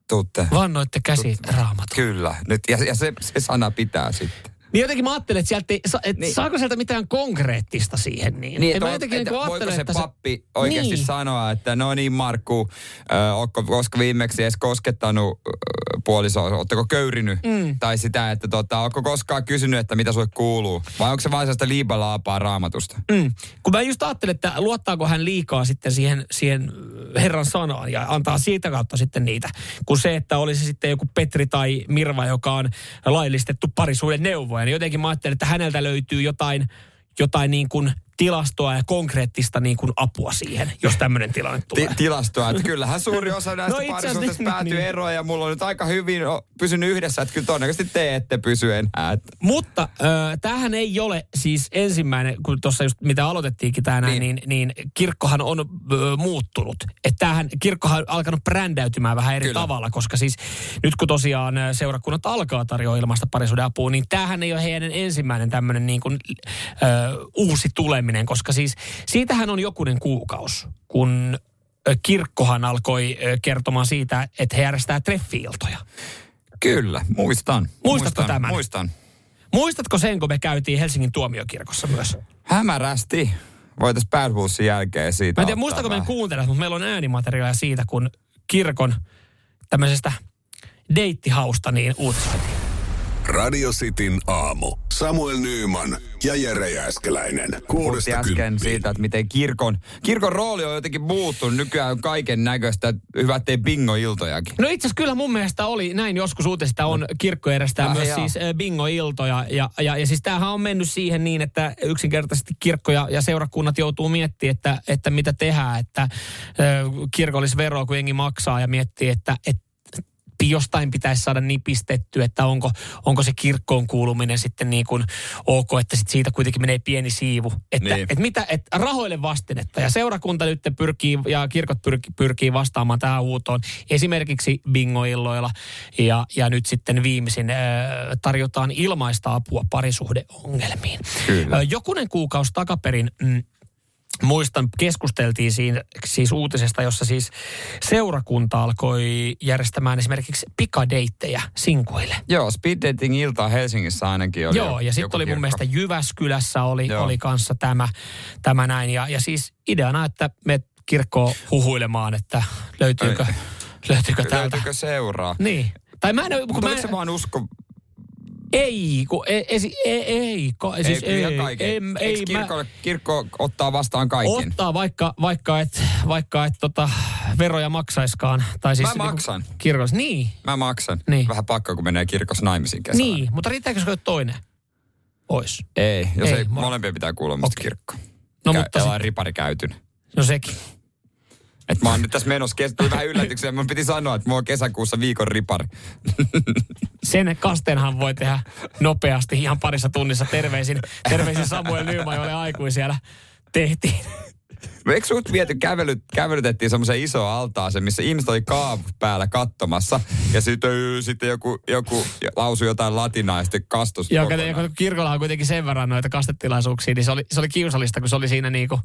tuutte. vannoitte käsi raamatun. Kyllä. Nyt, ja, ja se, se sana pitää sitten. Niin jotenkin mä ajattelen, että, sieltä ei, sa, et Niin. saako sieltä mitään konkreettista siihen niin? Niin, että, mä jotenkin että niinku voiko ajattelen, se että pappi oikeasti Niin. sanoa, että no niin Markku, äh, ootko, koska viimeksi edes koskettanut äh, puolisoa, ootteko köyrinyt? Mm. Tai sitä, että tota, ootko koskaan kysynyt, että mitä sulle kuuluu? Vai onko se vain sellaista liibalaapaa raamatusta? Mm. Kun mä just ajattelin, että luottaako hän liikaa sitten siihen, siihen Herran sanaan ja antaa siitä kautta sitten niitä. Kun se, että olisi sitten joku Petri tai Mirva, joka on laillistettu parisuuden neuvoja. Niin jotenkin mä ajattelin, että häneltä löytyy jotain, jotain niin kuin tilastoa ja konkreettista niin kuin apua siihen, jos tämmöinen tilanne tulee. Ti- tilastoa, että <laughs> kyllähän suuri osa näistä No parisuhteista niin, päätyy niin. eroon ja mulla on nyt aika hyvin pysynyt yhdessä, että kyllä todennäköisesti te ette pysy enää. Mutta äh, tämähän ei ole siis ensimmäinen, kun tuossa just mitä aloitettiinkin tänään, niin, Niin. niin, kirkkohan on ö, muuttunut. Että tämähän, kirkkohan on alkanut brändäytymään vähän eri Kyllä. tavalla, koska siis nyt kun tosiaan seurakunnat alkaa tarjoa ilmaista parisuuden apua, niin tämähän ei ole heidän ensimmäinen tämmöinen niin kuin, ö, uusi tuleminen, koska siis siitähän on jokunen kuukausi, kun kirkkohan alkoi kertomaan siitä, että he järjestää treffiiltoja. kyllä, muistan. Muistatko muistan, tämän? Muistan. Muistatko sen, kun me käytiin Helsingin tuomiokirkossa myös? Hämärästi. Voitaisiin pääsbuussin jälkeen siitä Mä en tiedä, meidän vähän. kuuntelijat, mutta meillä on äänimateriaalia siitä, kun kirkon tämmöisestä deittihausta niin uutisoitiin. Radio Cityn aamu. Samuel Nyyman ja Jere Jääskeläinen. Kuudesta Puhuttiin äsken kymppiin. siitä, että miten kirkon, kirkon rooli on jotenkin muuttunut. Nykyään on kaiken näköistä. Hyvä, ettei bingo-iltojakin. No itse asiassa kyllä mun mielestä oli näin joskus uutisista on kirkko järjestää Ah, myös jaa. siis äh, bingo-iltoja. Ja, ja, ja siis tämähän on mennyt siihen niin, että yksinkertaisesti kirkko ja, ja seurakunnat joutuu miettimään, että, että mitä tehdään. Että äh, kirkollisveroa kun jengi maksaa ja miettii, että, että jostain pitäisi saada nipistetty, että onko, onko se kirkkoon kuuluminen sitten niin kuin ok, että sit siitä kuitenkin menee pieni siivu. Että, Niin. että mitä, että rahoille vastinetta. Ja seurakunta nyt pyrkii ja kirkot pyrkii, pyrkii vastaamaan tähän huutoon esimerkiksi bingoilloilla. Ja, ja nyt sitten viimeisin äh, tarjotaan ilmaista apua parisuhdeongelmiin. Kyllä. Jokunen kuukausi takaperin mm, muistan, keskusteltiin siinä, siis uutisesta, jossa siis seurakunta alkoi järjestämään esimerkiksi pikadeittejä sinkuille. Joo, speed dating iltaa Helsingissä ainakin oli. Joo, jo- ja sitten oli mun kirkko. mielestä Jyväskylässä oli, Joo. oli kanssa tämä, tämä näin. Ja, ja siis ideana, että me kirkkoon huhuilemaan, että löytyykö, Ei. löytyykö täältä. Löytyykö seuraa? Niin. Tai mä en, kun Mutta mä oliko se vaan usko? Ei, kun ei, ei, ei, ei, ka, siis ei, ei, ei, kaiken. ei, Eikö ei, mä, kirkko, kirkko ottaa vastaan kaiken? Ottaa vaikka, vaikka et, vaikka et tota, veroja maksaiskaan. Tai siis Mä niinku maksan. Kirkossa. Niin, Mä maksan. Niin. Vähän pakko, kun menee kirkossa naimisiin kesällä. niin, mutta riittääkö se toinen? Ois. Ei, jos Ei, ei, molempien pitää kuulla Okei. kirkko. No Kä- mutta sit, ripari käytyn. no sekin. Et mä oon nyt tässä menossa, tuli vähän yllätyksen. Mun piti sanoa, että mulla on kesäkuussa viikon ripari. <laughs> Sen kasteenhan voi tehdä nopeasti ihan parissa tunnissa. Terveisin, terveisin Samuel Nyman, jolle aikui siellä tehtiin. Eikö sut viety kävelyt, kävelytettiin semmoiseen isoon altaaseen, missä ihmiset oli kaavu päällä katsomassa. Ja sitten, sitten joku, joku lausui jotain latinaa ja sitten kastus Ja kun kirkolla on kuitenkin sen verran noita kastetilaisuuksia, niin se oli, se oli kiusallista, kun se oli siinä niinku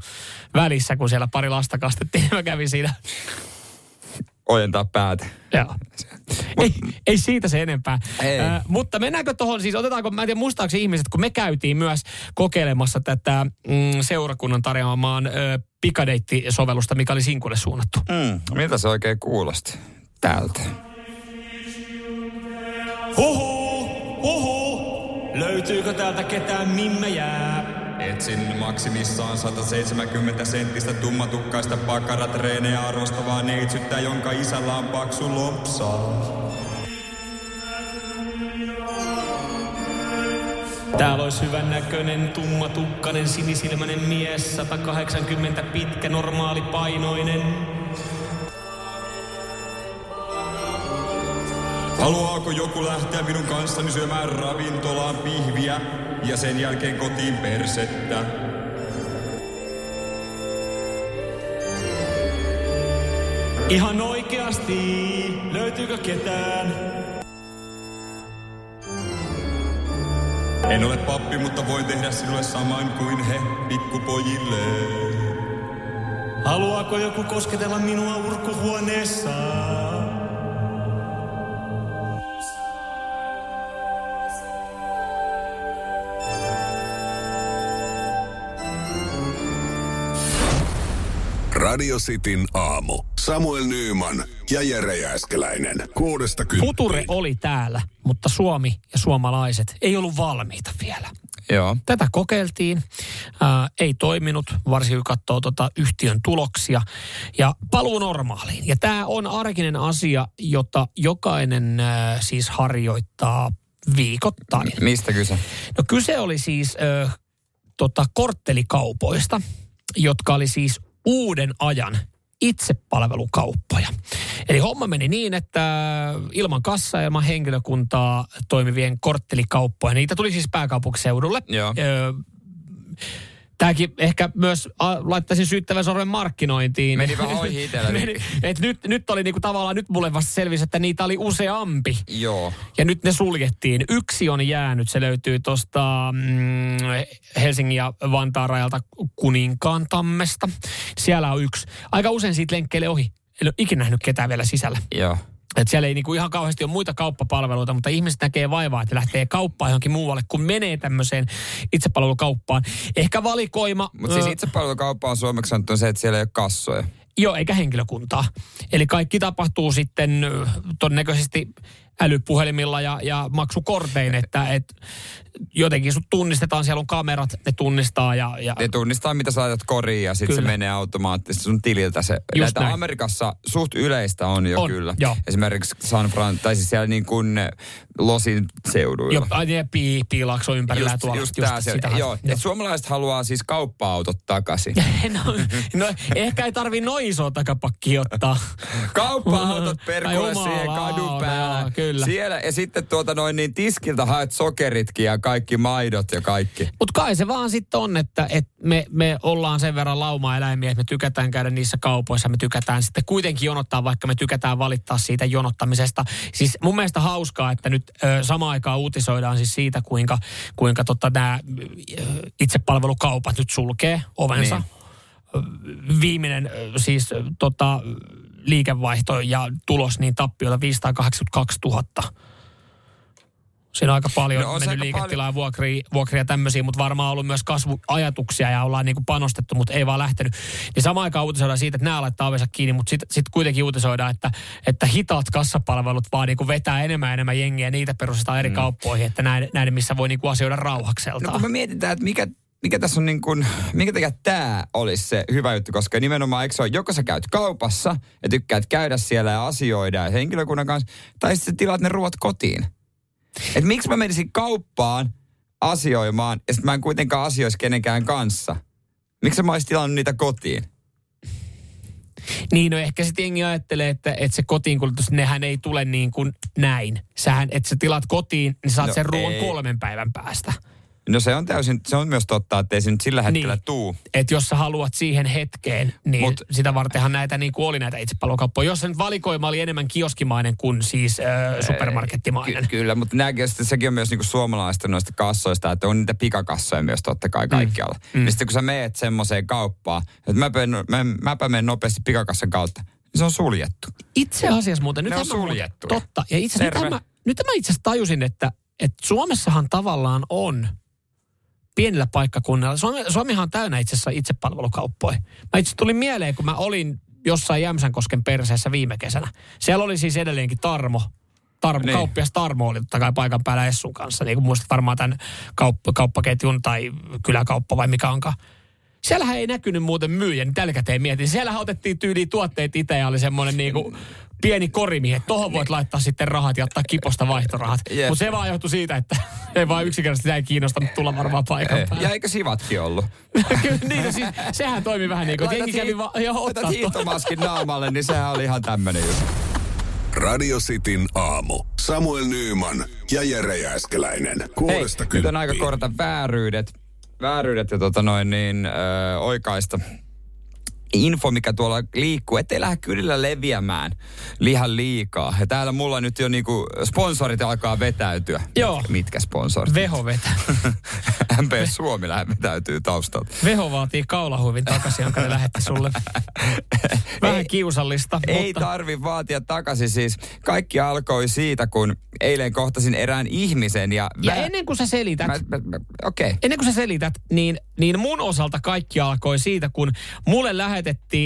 välissä, kun siellä pari lasta kastettiin. <laughs> Mä kävin siinä Ojentaa päätä. Joo. Ei, ei siitä se enempää. Ei. Ö, mutta mennäänkö tuohon, siis otetaanko, mä en tiedä muistaako ihmiset, kun me käytiin myös kokeilemassa tätä mm, seurakunnan tarjoamaan ö, pikadeitti-sovellusta, mikä oli Sinkulle suunnattu. Mm, miltä se oikein kuulosti? Täältä. Huhu, huhu, löytyykö täältä ketään mimme jää? Etsin maksimissaan 170 senttistä tummatukkaista pakaratreenejä arvostavaa neitsyttä, jonka isällä on paksu lompsaa. Täällä olisi hyvän näköinen, tummatukkainen, sinisilmäinen mies, 180 pitkä, normaali painoinen. Haluaako joku lähteä minun kanssani syömään ravintolaan pihviä ja sen jälkeen kotiin persettä? Ihan oikeasti, löytyykö ketään? En ole pappi, mutta voin tehdä sinulle saman kuin he pikkupojille. Haluaako joku kosketella minua urkkuhuoneessaan? Radio Cityn aamu. Samuel Nyyman ja Jere Jääskeläinen. Kuudesta kymppiin. Future oli täällä, mutta Suomi ja suomalaiset ei ollut valmiita vielä. Joo. Tätä kokeiltiin, ää, ei toiminut, varsinkin kun katsoo tota yhtiön tuloksia. Ja paluu normaaliin. Ja tämä on arkinen asia, jota jokainen ää, siis harjoittaa viikoittain. Mistä kyse? No kyse oli siis ö, tota, korttelikaupoista, jotka oli siis uuden ajan itsepalvelukauppoja. Eli homma meni niin, että ilman kassaa ja ilman henkilökuntaa toimivien korttelikauppoja, niitä tuli siis pääkaupunkiseudulle. Joo. Ö, Tämäkin ehkä myös a, laittaisin syyttävän sormen markkinointiin. Meni vähän ohi itsellä. <laughs> Meni- Et nyt, nyt oli niinku tavallaan, nyt mulle vasta selvisi, että niitä oli useampi. Joo. Ja nyt ne suljettiin. Yksi on jäänyt, se löytyy tuosta mm, Helsingin ja Vantaan rajalta Kuninkaan tammesta. Siellä on yksi. Aika usein siitä lenkkeilee ohi. En ole ikinä nähnyt ketään vielä sisällä. Joo. Et siellä ei niinku ihan kauheasti ole muita kauppapalveluita, mutta ihmiset näkee vaivaa, että lähtee kauppaan johonkin muualle, kun menee tämmöiseen itsepalvelukauppaan. Ehkä valikoima... Mutta siis ö, itsepalvelukauppa on suomeksi sanottu se, että siellä ei ole kassoja. Joo, eikä henkilökuntaa. Eli kaikki tapahtuu sitten todennäköisesti älypuhelimilla ja, ja maksukortein, että et, jotenkin sut tunnistetaan, siellä on kamerat, ne tunnistaa ja, ja Ne tunnistaa, mitä sä laitat koriin ja sitten se Kyllä. menee automaattisesti sun tililtä. Se, Just näitä näin. Amerikassa suht yleistä on jo On, kyllä. joo. Esimerkiksi San Fran, tai siis siellä niin kuin Losin seuduilla. jo, ai, ne pii, piilaakso ympärillä Just, tuolla. just, tää se, sitä- joo, et suomalaiset haluaa siis kauppa-autot takaisin. <laughs> no, no, ehkä ei tarvi noin isoa takapakkia ottaa. <laughs> Kauppa-autot perkulle siihen kadun päällä. joo, kyllä. Siellä, ja sitten tuota noin niin tiskiltä haet sokeritkin ja kaikki maidot ja kaikki. Mutta kai se vaan sitten on, että, että me, me ollaan sen verran lauma-eläimiä, että me tykätään käydä niissä kaupoissa, me tykätään sitten kuitenkin jonottaa, vaikka me tykätään valittaa siitä jonottamisesta. Siis mun mielestä hauskaa, että nyt ö, samaan aikaan uutisoidaan siis siitä, kuinka, kuinka tota, nämä itsepalvelukaupat nyt sulkee ovensa. Niin. Viimeinen siis tota, liikevaihto ja tulos niin tappiolla 582 000. Siinä on aika paljon No no, on mennyt liiketilaa ja vuokria, vuokria ja tämmöisiä, mutta varmaan on ollut myös kasvuajatuksia ja ollaan niin kuin panostettu, mutta ei vaan lähtenyt. Niin samaan aikaan uutisoidaan siitä, että nämä laittaa ovensa kiinni, mutta sitten sit kuitenkin uutisoidaan, että, että hitaat kassapalvelut vaan niin kuin vetää enemmän ja enemmän jengiä ja niitä perustetaan eri mm. kauppoihin, että näiden, näiden missä voi niin kuin asioida No rauhakseltaan. kun me mietitään, että mikä, mikä tässä on niin kuin, minkä takia tämä olisi se hyvä juttu, koska nimenomaan eikö se ole, joko sä käyt kaupassa ja tykkäät käydä siellä ja asioida ja henkilökunnan kanssa, tai sitten tilaat ne ruoat kotiin. Et miksi mä menisin kauppaan asioimaan ja sitten mä en kuitenkaan asioisi kenenkään kanssa? Miksi mä olisin tilannut niitä kotiin? Niin, no ehkä sitten jengi ajattelee, että, että se kotiinkuljetus, nehän ei tule niin kuin näin. Sähän, että sä tilaat kotiin, niin saat No sen ruoan kolmen päivän päästä. No se on täysin, se on myös totta, että ei se nyt sillä hetkellä Niin. tuu. Että jos sä haluat siihen hetkeen, niin Mut- sitä vartenhan näitä niin kuin oli näitä itsepalvelukauppoja. Jos se nyt valikoima oli enemmän kioskimainen kuin siis äh, supermarkettimainen. Ky- kyllä, mutta nämäkin, sitten sekin on myös niinku suomalaista noista kassoista, että on niitä pikakassoja myös totta kai kaikkialla. Mm. Mm. Ja sitten kun sä meet semmoiseen kauppaan, että mäpä, mä, mäpä menen nopeasti pikakassan kautta, niin se on suljettu. Itse asiassa muuten, nyt on suljettu. Totta. Ja itse asiassa nyt mä, nyt mä itse asiassa tajusin, että, että Suomessahan tavallaan on pienillä paikkakunnilla. Suomi, Suomihan on täynnä itse asiassa itsepalvelukauppoja. Mä itse tulin mieleen, kun mä olin jossain Jämsänkosken perseessä viime kesänä. Siellä oli siis edelleenkin Tarmo. Tarmo, Niin. Kauppias Tarmo oli totta kai paikan päällä Essun kanssa. Niin kuin muistat varmaan tämän kauppa, kauppaketjun tai kyläkauppa vai mikä onkaan. Siellähän ei näkynyt muuten myyjä, niin tällä käteen mietin. Siellähän otettiin tyyliin tuotteet itse ja oli semmoinen niinku pieni korimi, että tohon voit laittaa sitten rahat ja ottaa kiposta vaihtorahat. Jep. Mutta se vaan johtui siitä, että <laughs> ei vaan yksinkertaisesti sitä ei kiinnostanut tulla varmaan paikan päälle. Ja eikö sivatkin ollut? <laughs> Kyllä, niin, no siis, sehän toimi vähän niin kuin, että jengi kävi vaan jo laitat ottaa hiihtomaskin naamalle, niin sehän oli ihan tämmönen juttu. Radio Cityn aamu. Samuel Nyyman ja Jere Jääskeläinen. Hei, Kuudesta nyt on aika korjata vääryydet, vääryydet ja tota noin niin, ö, oikaista info, mikä tuolla liikkuu, ettei lähde kylillä leviämään lihan liikaa. Ja täällä mulla nyt jo niinku sponsorit alkaa vetäytyä. Joo. Mitkä sponsorit? Veho vetää. <laughs> MP Suomi lähde vetäytyy taustalta. Veho vaatii kaulahuivin takaisin, jonka ne lähetti sulle. <laughs> Vähän Ei- kiusallista, Ei mutta... tarvi vaatia takaisin siis. Kaikki alkoi siitä, kun eilen kohtasin erään ihmisen ja... Ja vä- ennen kuin sä selität, Mä- mä- mä-. Okay. ennen kuin sä selität, niin, niin mun osalta kaikki alkoi siitä, kun mulle lähetettiin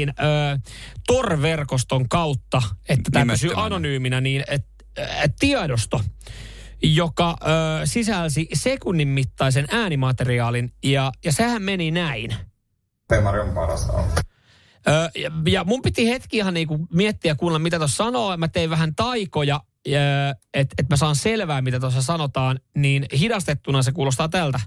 ö, Tor-verkoston kautta, että tämä pysyy anonyyminä, niin et, et, tiedosto, joka ö, sisälsi sekunnin mittaisen äänimateriaalin, ja, ja sehän meni näin. Pemari on paras auto. Ö, ja, ja mun piti hetki ihan niinku miettiä kuulla, mitä tuossa sanoo. Mä tein vähän taikoja, että et mä saan selvää, mitä tuossa sanotaan. Niin hidastettuna se kuulostaa tältä.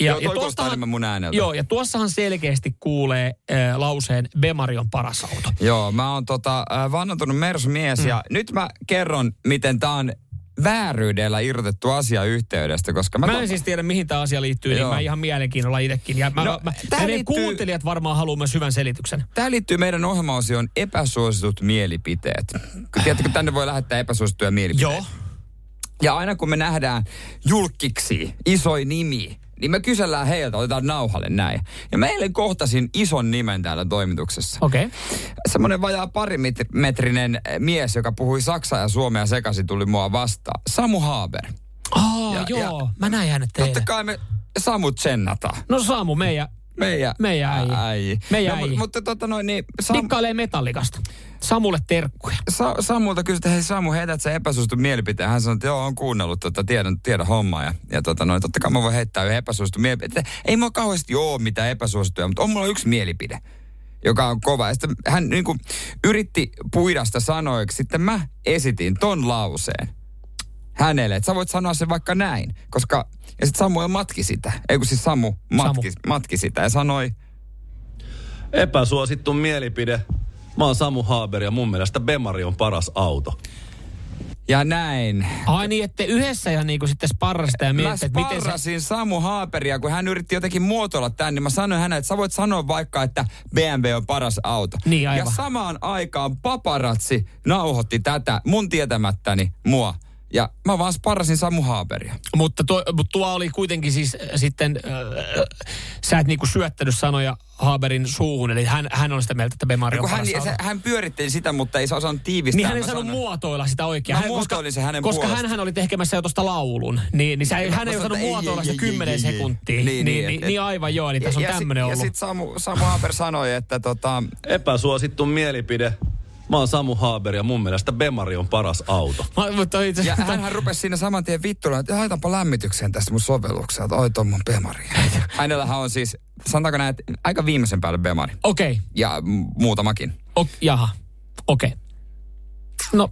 Ja, Joo, kuulostaa enemmän mun ääneltä. Joo, ja tuossahan selkeästi kuulee äh, lauseen Bemari on paras auto. Joo, mä oon tota, äh, vannotunut Mersu-mies mm. ja nyt mä kerron, miten tää on vääryydellä irrotettu asia yhteydestä, koska mä... Mä en siis tiedä, mihin tämä asia liittyy, niin Joo. mä ihan mielenkiinnolla itsekin. Ja mä, No, mä, tää ja liittyy- kuuntelijat varmaan haluaa myös hyvän selityksen. Tämä liittyy meidän ohjelmaosioon epäsuositut mielipiteet. Tiedätkö, tänne voi lähettää epäsuosittuja mielipiteitä. Joo. Ja aina kun me nähdään julkiksi isoja nimi, niin me kysellään heiltä, otetaan nauhalle näin. Ja mä eilen kohtasin ison nimen täällä toimituksessa. Okei. Okay. Semmoinen vajaa parimetrinen mies, joka puhui saksaa ja suomea sekaisin, tuli mua vastaan. Samu Haber. Aa, Ja- joo. ja- mä näin hänet teille. Totta kai me Samu tsennataan. No Samu, meidän Meidän, Meidän äijä. äijä. Meidän no, äijä. mu- Mutta tota noin, niin Sam, dikkailee metallikasta. Samulle terkkuja. Sa- Samulta kysyi, hei Samu, heität sä epäsuosittu mielipiteen. Hän sanoi, että joo, on kuunnellut, tota, tiedän, tiedän hommaa. Ja, ja tota, noin, totta kai mä voin heittää yhden epäsuosittu mielipiteen. Ei mulla kauheasti ole mitään epäsuosittuja, mutta on mulla yksi mielipide, joka on kova. Ja sitten hän niin kuin, yritti puida sitä sanoiksi. Sitten mä esitin ton lauseen hänelle, että sä voit sanoa sen vaikka näin. Koska, ja sitten Samuel matki sitä. Ei kun siis Samu matki, matki sitä ja sanoi, Epäsuosittu mielipide. Mä oon Samu Haber ja mun mielestä Bemari on paras auto. ja näin. Ai niin, että yhdessä ihan niinku sitten sparrasta ja Mä miettii, että miten se... Samu Haaperia, kun hän yritti jotenkin muotoilla tämän, niin mä sanoin hänelle, että sä voit sanoa vaikka, että BMW on paras auto. Niin, ja aivan. samaan aikaan paparatsi nauhoitti tätä mun tietämättäni mua. Ja mä vaan sparrasin Samu Haaperia. Mutta tuo, mutta tuo oli kuitenkin siis äh, sitten, äh, sä et niinku syöttänyt sanoja Haberin suuhun, eli hän, hän on sitä mieltä, että Bemari Ja on hän, se, hän pyöritteli sitä, mutta ei se osannut tiivistää. Niin hän ei saanut muotoilla sitä oikein. Mä Hän- muotoilin sen hänen Koska puolestaan. hän oli tekemässä jo tuosta laulun, niin, niin se, hän ei osannut muotoilla ei, sitä ei, 10 ei, ei. sekuntia. Niin, Niin, niin, niin, et- niin, aivan joo, niin tässä on ja, tämmöinen ja, ollut. Ja sitten Samu, Samu Haaper sanoi, että tota, Epäsuosittu mielipide. Mä oon Samu Haber ja mun mielestä Bemari on paras auto. Mä- mutta itse Ja asiassa- hän rupesi siinä saman tien vittuilla, että laitanpa lämmitykseen tästä mun sovelluksesta, että oi ton mun Bemari. Hänellähän on siis, sanotaanko näin, että aika viimeisen päälle Bemari. Okei, Ja m- muutamakin. ok, jaha, okei. No,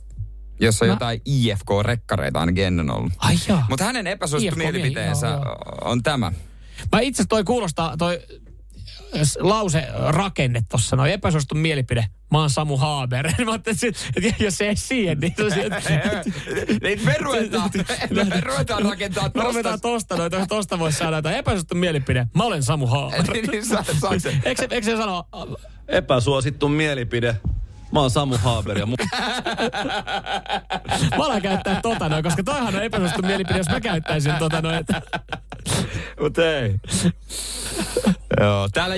Jos on Mä- jotain IFK-rekkareita ainakin ennen ollut. ai. Mutta hänen epäsuosittu mielipiteensä joo, on tämä. Mä itse asiassa toi kuulostaa, toi lause rakenne tossa, noin epäsuosittu mielipide. Mä oon Samu Haber. <laughs> Mä ajattelin, että jos se ei siihen, niin <laughs> Niin me ruvetaan, me <laughs> ruvetaan rakentaa Me ruvetaan tosta. tosta, noita, tosta voisi saada jotain epäsuosittu mielipide. Mä olen Samu Haber. Niin, se? Eikö se, eikö se sano, Epäsuosittu mielipide. Mä oon Samu Haber ja mun mä alan käyttää tota noin, koska toihan on epäsuosittu mielipide, jos mä käyttäisin tota noin. Mut ei. Joo, täällä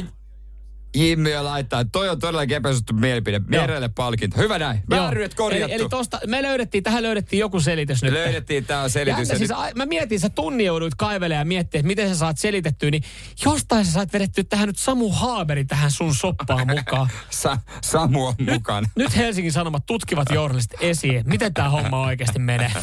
Jimmy jo laittaa, että toi on todellakin epäsuosittu mielipide. Merelle palkinto. Hyvä näin. Vääryydet korjattu. Eli, eli tosta, me löydettiin, tähän löydettiin joku selitys nyt. Löydettiin tää selitys. Jännä, ja siis, nyt- a- mä mietin, sä tunnin joudut kaivelemaan ja miettiä, että miten sä saat selitettyä, niin jostain sä saat vedettyä tähän nyt Samu Haaberi tähän sun soppaan mukaan. <laughs> Sa- Samu on mukana. <laughs> Nyt Helsingin Sanomat tutkivat journalistit esiin, miten tämä homma oikeasti menee. <laughs>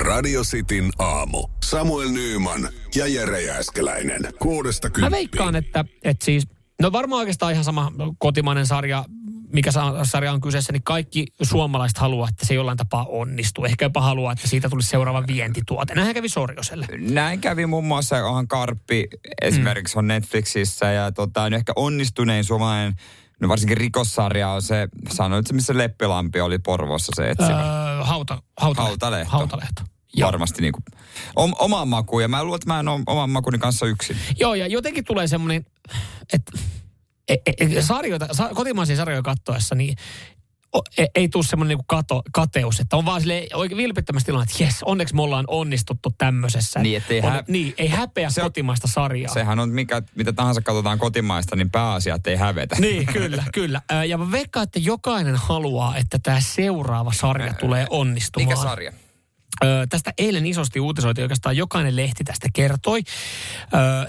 Radio Cityn aamu. Samuel Nyyman ja Jere Jääskeläinen. Kuudesta Mä kymppiin. veikkaan, että, että siis, no varmaan oikeastaan ihan sama kotimainen sarja, mikä sa- sarja on kyseessä, niin kaikki suomalaiset haluaa, että se jollain tapaa onnistuu. Ehkä jopa haluaa, että siitä tulisi seuraava vientituote. Näinhän kävi Sorjoselle. Näin kävi muun muassa, onhan Karppi esimerkiksi on Netflixissä ja tota, on ehkä onnistunein suomalainen, no varsinkin rikossarja on se, sanoit se missä Leppilampi oli Porvoossa se etsivä. Öö, hauta, hautalehto. Hautalehto. Hautalehto. Joo. Varmasti niin kuin, om, omaan makuun ja mä luulen, että mä en ole oman makuni kanssa yksin. Joo, ja jotenkin tulee semmoinen, että e, e, sarjoita, sa, kotimaisia sarjoja kattoessa, niin o- ei, ei tule semmoinen niinku kato, kateus, että on vaan sille oikein vilpittömästi iloinen, että jes, onneksi me ollaan onnistuttu tämmöisessä. Niin, ettei on, hä- niin, ei häpeä Se kotimaista sarjaa. Sehän on mikä, mitä tahansa katsotaan kotimaista, niin pääasia, että ei hävetä. Niin, kyllä, <laughs> kyllä. Ja mä veikkaan, että jokainen haluaa, että tämä seuraava sarja tulee onnistumaan. Mikä sarja? Ö, tästä eilen isosti uutisoitiin, oikeastaan jokainen lehti tästä kertoi.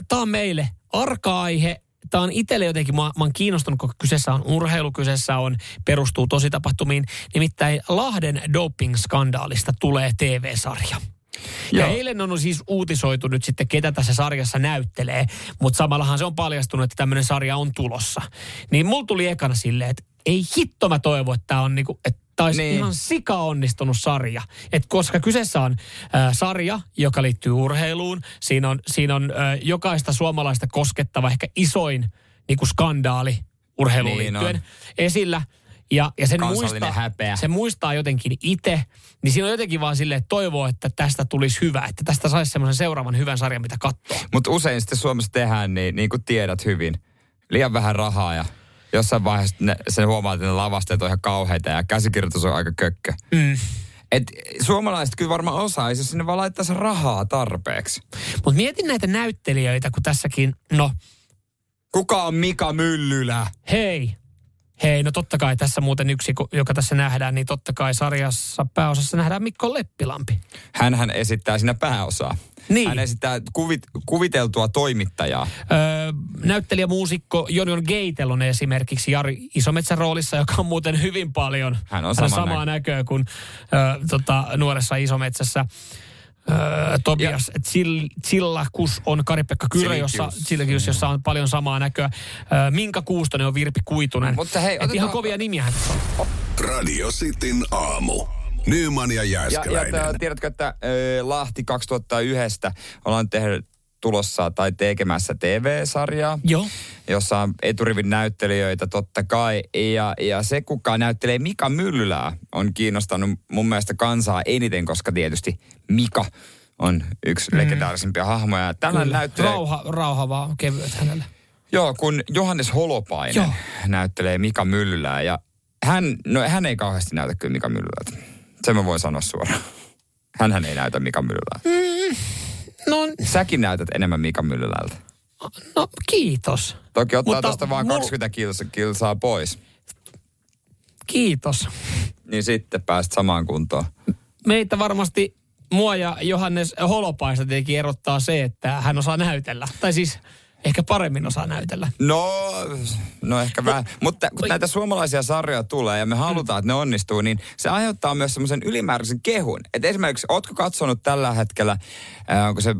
Tämä on meille arka-aihe. Tämä on itselle jotenkin, mä, mä oon kiinnostunut, kun kyseessä on urheilu, kyseessä on, perustuu tositapahtumiin. Nimittäin Lahden doping-skandaalista tulee TV-sarja. Ja Joo. eilen on siis uutisoitu nyt sitten, ketä tässä sarjassa näyttelee, mutta samallahan se on paljastunut, että tämmöinen sarja on tulossa. Niin mulla tuli ekana silleen, että ei hitto mä toivo, että tämä on niinku, että tää olisi Niin. niin. ihan sika onnistunut sarja. Et koska kyseessä on äh, sarja, joka liittyy urheiluun, siinä on, siinä on äh, jokaista suomalaista koskettava ehkä isoin niinku skandaali urheiluun Niin liittyen on. esillä. Ja, ja sen, muistaa, häpeä. sen muistaa jotenkin itse, niin siinä on jotenkin vaan silleen, että toivoo, että tästä tulisi hyvä, että tästä saisi semmoisen seuraavan hyvän sarjan, mitä katsoa. Mutta usein sitten Suomessa tehdään, niin, niin kuin tiedät hyvin, liian vähän rahaa ja jossain vaiheessa ne, sen huomaa, että ne lavasteet on ihan kauheita ja käsikirjoitus on aika kökkö. Mm. Et suomalaiset kyllä varmaan osaisi, jos sinne vaan laittaisi rahaa tarpeeksi. Mutta mietin näitä näyttelijöitä, kun tässäkin, no Kuka on Mika Myllylä? hei, hei, no totta kai tässä muuten yksi, joka tässä nähdään, niin totta kai sarjassa pääosassa nähdään Mikko Leppilampi. Hänhän esittää siinä pääosaa. Niin. Hän esittää kuvit, kuviteltua toimittajaa. Öö, näyttelijä, muusikko Jonion Geitel on esimerkiksi Jari Isometsän roolissa, joka on muuten hyvin paljon Hän on hän samaa näkö- näköä kuin öö, tota, nuoressa Isometsässä. Öö, Tobias Chill, Chillakus on Kari-Pekka Kyrö, jossa, Chilikius. Chilikius, jossa on paljon samaa näköä. Öö, Minka Kuustonen on Virpi Kuitunen. Mutta hei, Et ihan otetaan- kovia nimiä. Radio Cityn aamu. Nyman ja Ja, ja Jääskeläinen. tää, tiedätkö, että ö, Lahti 2001 ollaan tehnyt tulossa tai tekemässä TV-sarjaa, Joo. jossa on eturivin näyttelijöitä totta kai. Ja, ja se, kuka näyttelee Mika Myllylää, on kiinnostanut mun mielestä kansaa eniten, koska tietysti Mika on yksi mm. legendaarisimpia hahmoja. Tällä näyttelee... Rauha, rauha vaan kevyet hänelle. Joo, kun Johannes Holopainen Joo. Joo. näyttelee Mika Myllylää ja hän, no hän ei kauheasti näytä kyllä Mika Myllylältä. Sen mä voin sanoa suoraan. Hänhän ei näytä Mika Myllylältä. No, Säkin näytät enemmän Mika Myllylältä. no kiitos. Toki ottaa Mutta tuosta vaan mul- 20 kilsa, kilsaa pois. Kiitos. Niin sitten pääst samaan kuntoon. meitä varmasti mua ja Johannes Holopaista tietenkin erottaa se, että hän osaa näytellä. Tai siis ehkä paremmin osaa näytellä. No, no ehkä vähän. Mutta kun näitä suomalaisia sarjoja tulee ja me halutaan, että ne onnistuu, niin se aiheuttaa myös semmoisen ylimääräisen kehun. Et esimerkiksi, ootko katsonut tällä hetkellä, äh, onko se äh,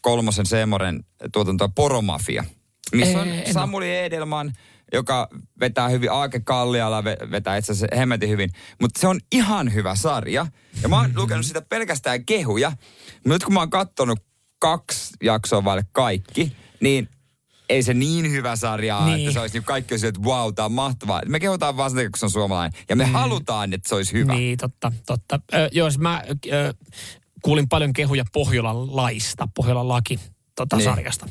kolmosen Seemoren tuotantoa Poromafia? Missä on Ei. Samuli Edelman, joka vetää hyvin, Aake Kalliala ve- vetää itse asiassa hemmetin hyvin. Mutta se on ihan hyvä sarja. Ja mä oon lukenut sitä pelkästään kehuja. Mutta nyt kun mä oon kattonut kaksi jaksoa vaille kaikki, niin ei se niin hyvä sarja niin. Että se olisi niin kaikki olisi, että wow, tää on mahtavaa. Me kehutaan vaan sitä, kun se on suomalainen. Ja me mm. halutaan, että se olisi hyvä. Niin, totta, totta. Ö, jos mä ö, kuulin paljon kehuja Pohjolan laista, Pohjolan laki tota, Niin. sarjasta.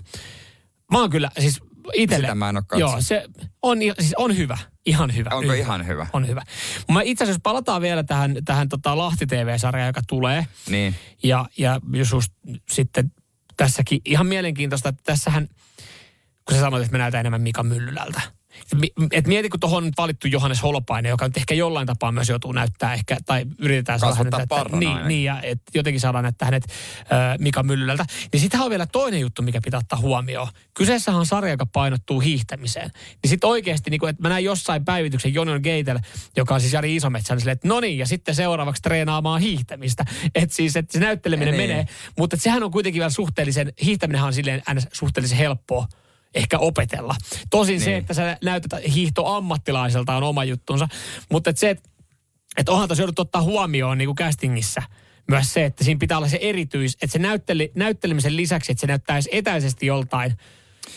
Mä oon kyllä, siis itelle. Sitä mä en katsonut. Joo, se on, siis on hyvä. Ihan hyvä. Onko ihan hyvä? On hyvä. Mä itse asiassa palataan vielä tähän, tähän tota Lahti TV-sarjaan, joka tulee. Niin. Ja, ja just sitten tässäkin ihan mielenkiintoista, että tässähän, kun sä sanoit, että me näytään enemmän Mika Myllylältä. Et mieti, kun tuohon valittu Johannes Holopainen, joka nyt ehkä jollain tapaa myös joutuu näyttää ehkä, tai yritetään saada hänet, parran niin, niin, ja et jotenkin saadaan näyttää hänet äh, Mika Myllylältä. Niin sitähän on vielä toinen juttu, mikä pitää ottaa huomioon. Kyseessä on sarja, joka painottuu hiihtämiseen. Niin sitten oikeasti, niin kun, että mä näin jossain päivityksen Jonion Geitel, joka on siis Jari Isometsä, niin silleen, että no niin, ja sitten seuraavaksi treenaamaan hiihtämistä. Että siis, että se näytteleminen Niin. menee. Mutta sehän on kuitenkin vielä suhteellisen, hiihtäminenhän on silleen suhteellisen helppoa ehkä opetella. Tosin niin. se, että sä näytät hiihtoammattilaiselta on oma juttunsa. Mutta et se, että et onhan tuossa joudut ottaa huomioon niin kuin castingissa myös se, että siinä pitää olla se erityis, että se näytteli, näyttelemisen lisäksi, että se näyttäisi etäisesti joltain,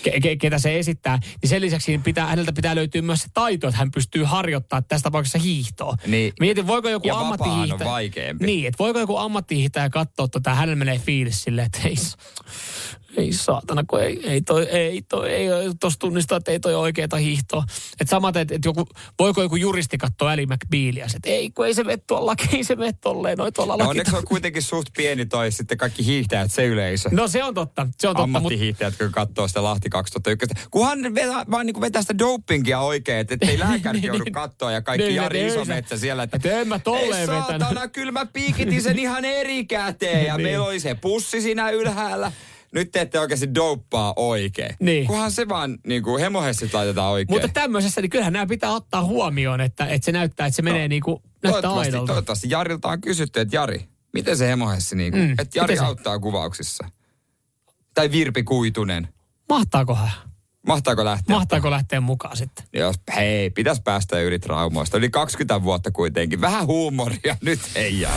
ke, ke, ketä se esittää, niin sen lisäksi pitää, häneltä pitää löytyä myös se taito, että hän pystyy harjoittamaan tässä tapauksessa hiihtoa. Niin. Mietin, voiko joku Ja vapaahan on ammattihiihtäjä... vaikeampi. Niin, että voiko joku ammattihiihtäjä katsoa tota, hänellä menee fiilis silleen, että hei, ei saatana, kun ei, ei toi, ei toi, ei tuossa tunnistaa, että ei toi oikeeta hiihtoa. Että samaten, että et joku, voiko joku juristi katsoa Ally McBealia, että ei, kun ei se mene tuolla, <laughs> ei se mene tolleen, noin tuolla No onneksi on kuitenkin suht pieni toi sitten kaikki hiihtäjät, se yleisö. No se on totta, se on totta, ammattihiihtäjät, kun katsoo sitä Lahti 2001. Kunhan ne vetää, vaan niin vetää sitä dopingia oikein, että ettei <laughs> lääkäri joudu katsoa ja kaikki Niin, Jari niin, Isometsä siellä. Että, että en mä tolleen ei vetänyt. saatana, kyllä mä piikitin sen <laughs> ihan eri käteen ja Niin. meillä oli se pussi siinä ylhäällä. Nyt te ette oikeasti douppaa oikein. Niin. Kunhan se vaan niin kuin hemohessit laitetaan oikein. Mutta tämmöisessä, niin kyllähän nämä pitää ottaa huomioon, että, että se näyttää, että se menee niin kuin, näyttää toivottavasti, aidolta. toivottavasti Jarilta on kysytty, että Jari, miten se hemohessi, niin kuin, Mm, että Jari miten se? auttaa kuvauksissa? Tai Virpi Kuitunen. Mahtaako hän? Mahtaako lähteä? Mahtaako lähteä mukaan sitten? Jos, hei, pitäisi päästä yli traumoista. Yli 20 vuotta kuitenkin. Vähän huumoria <laughs> nyt ei jää.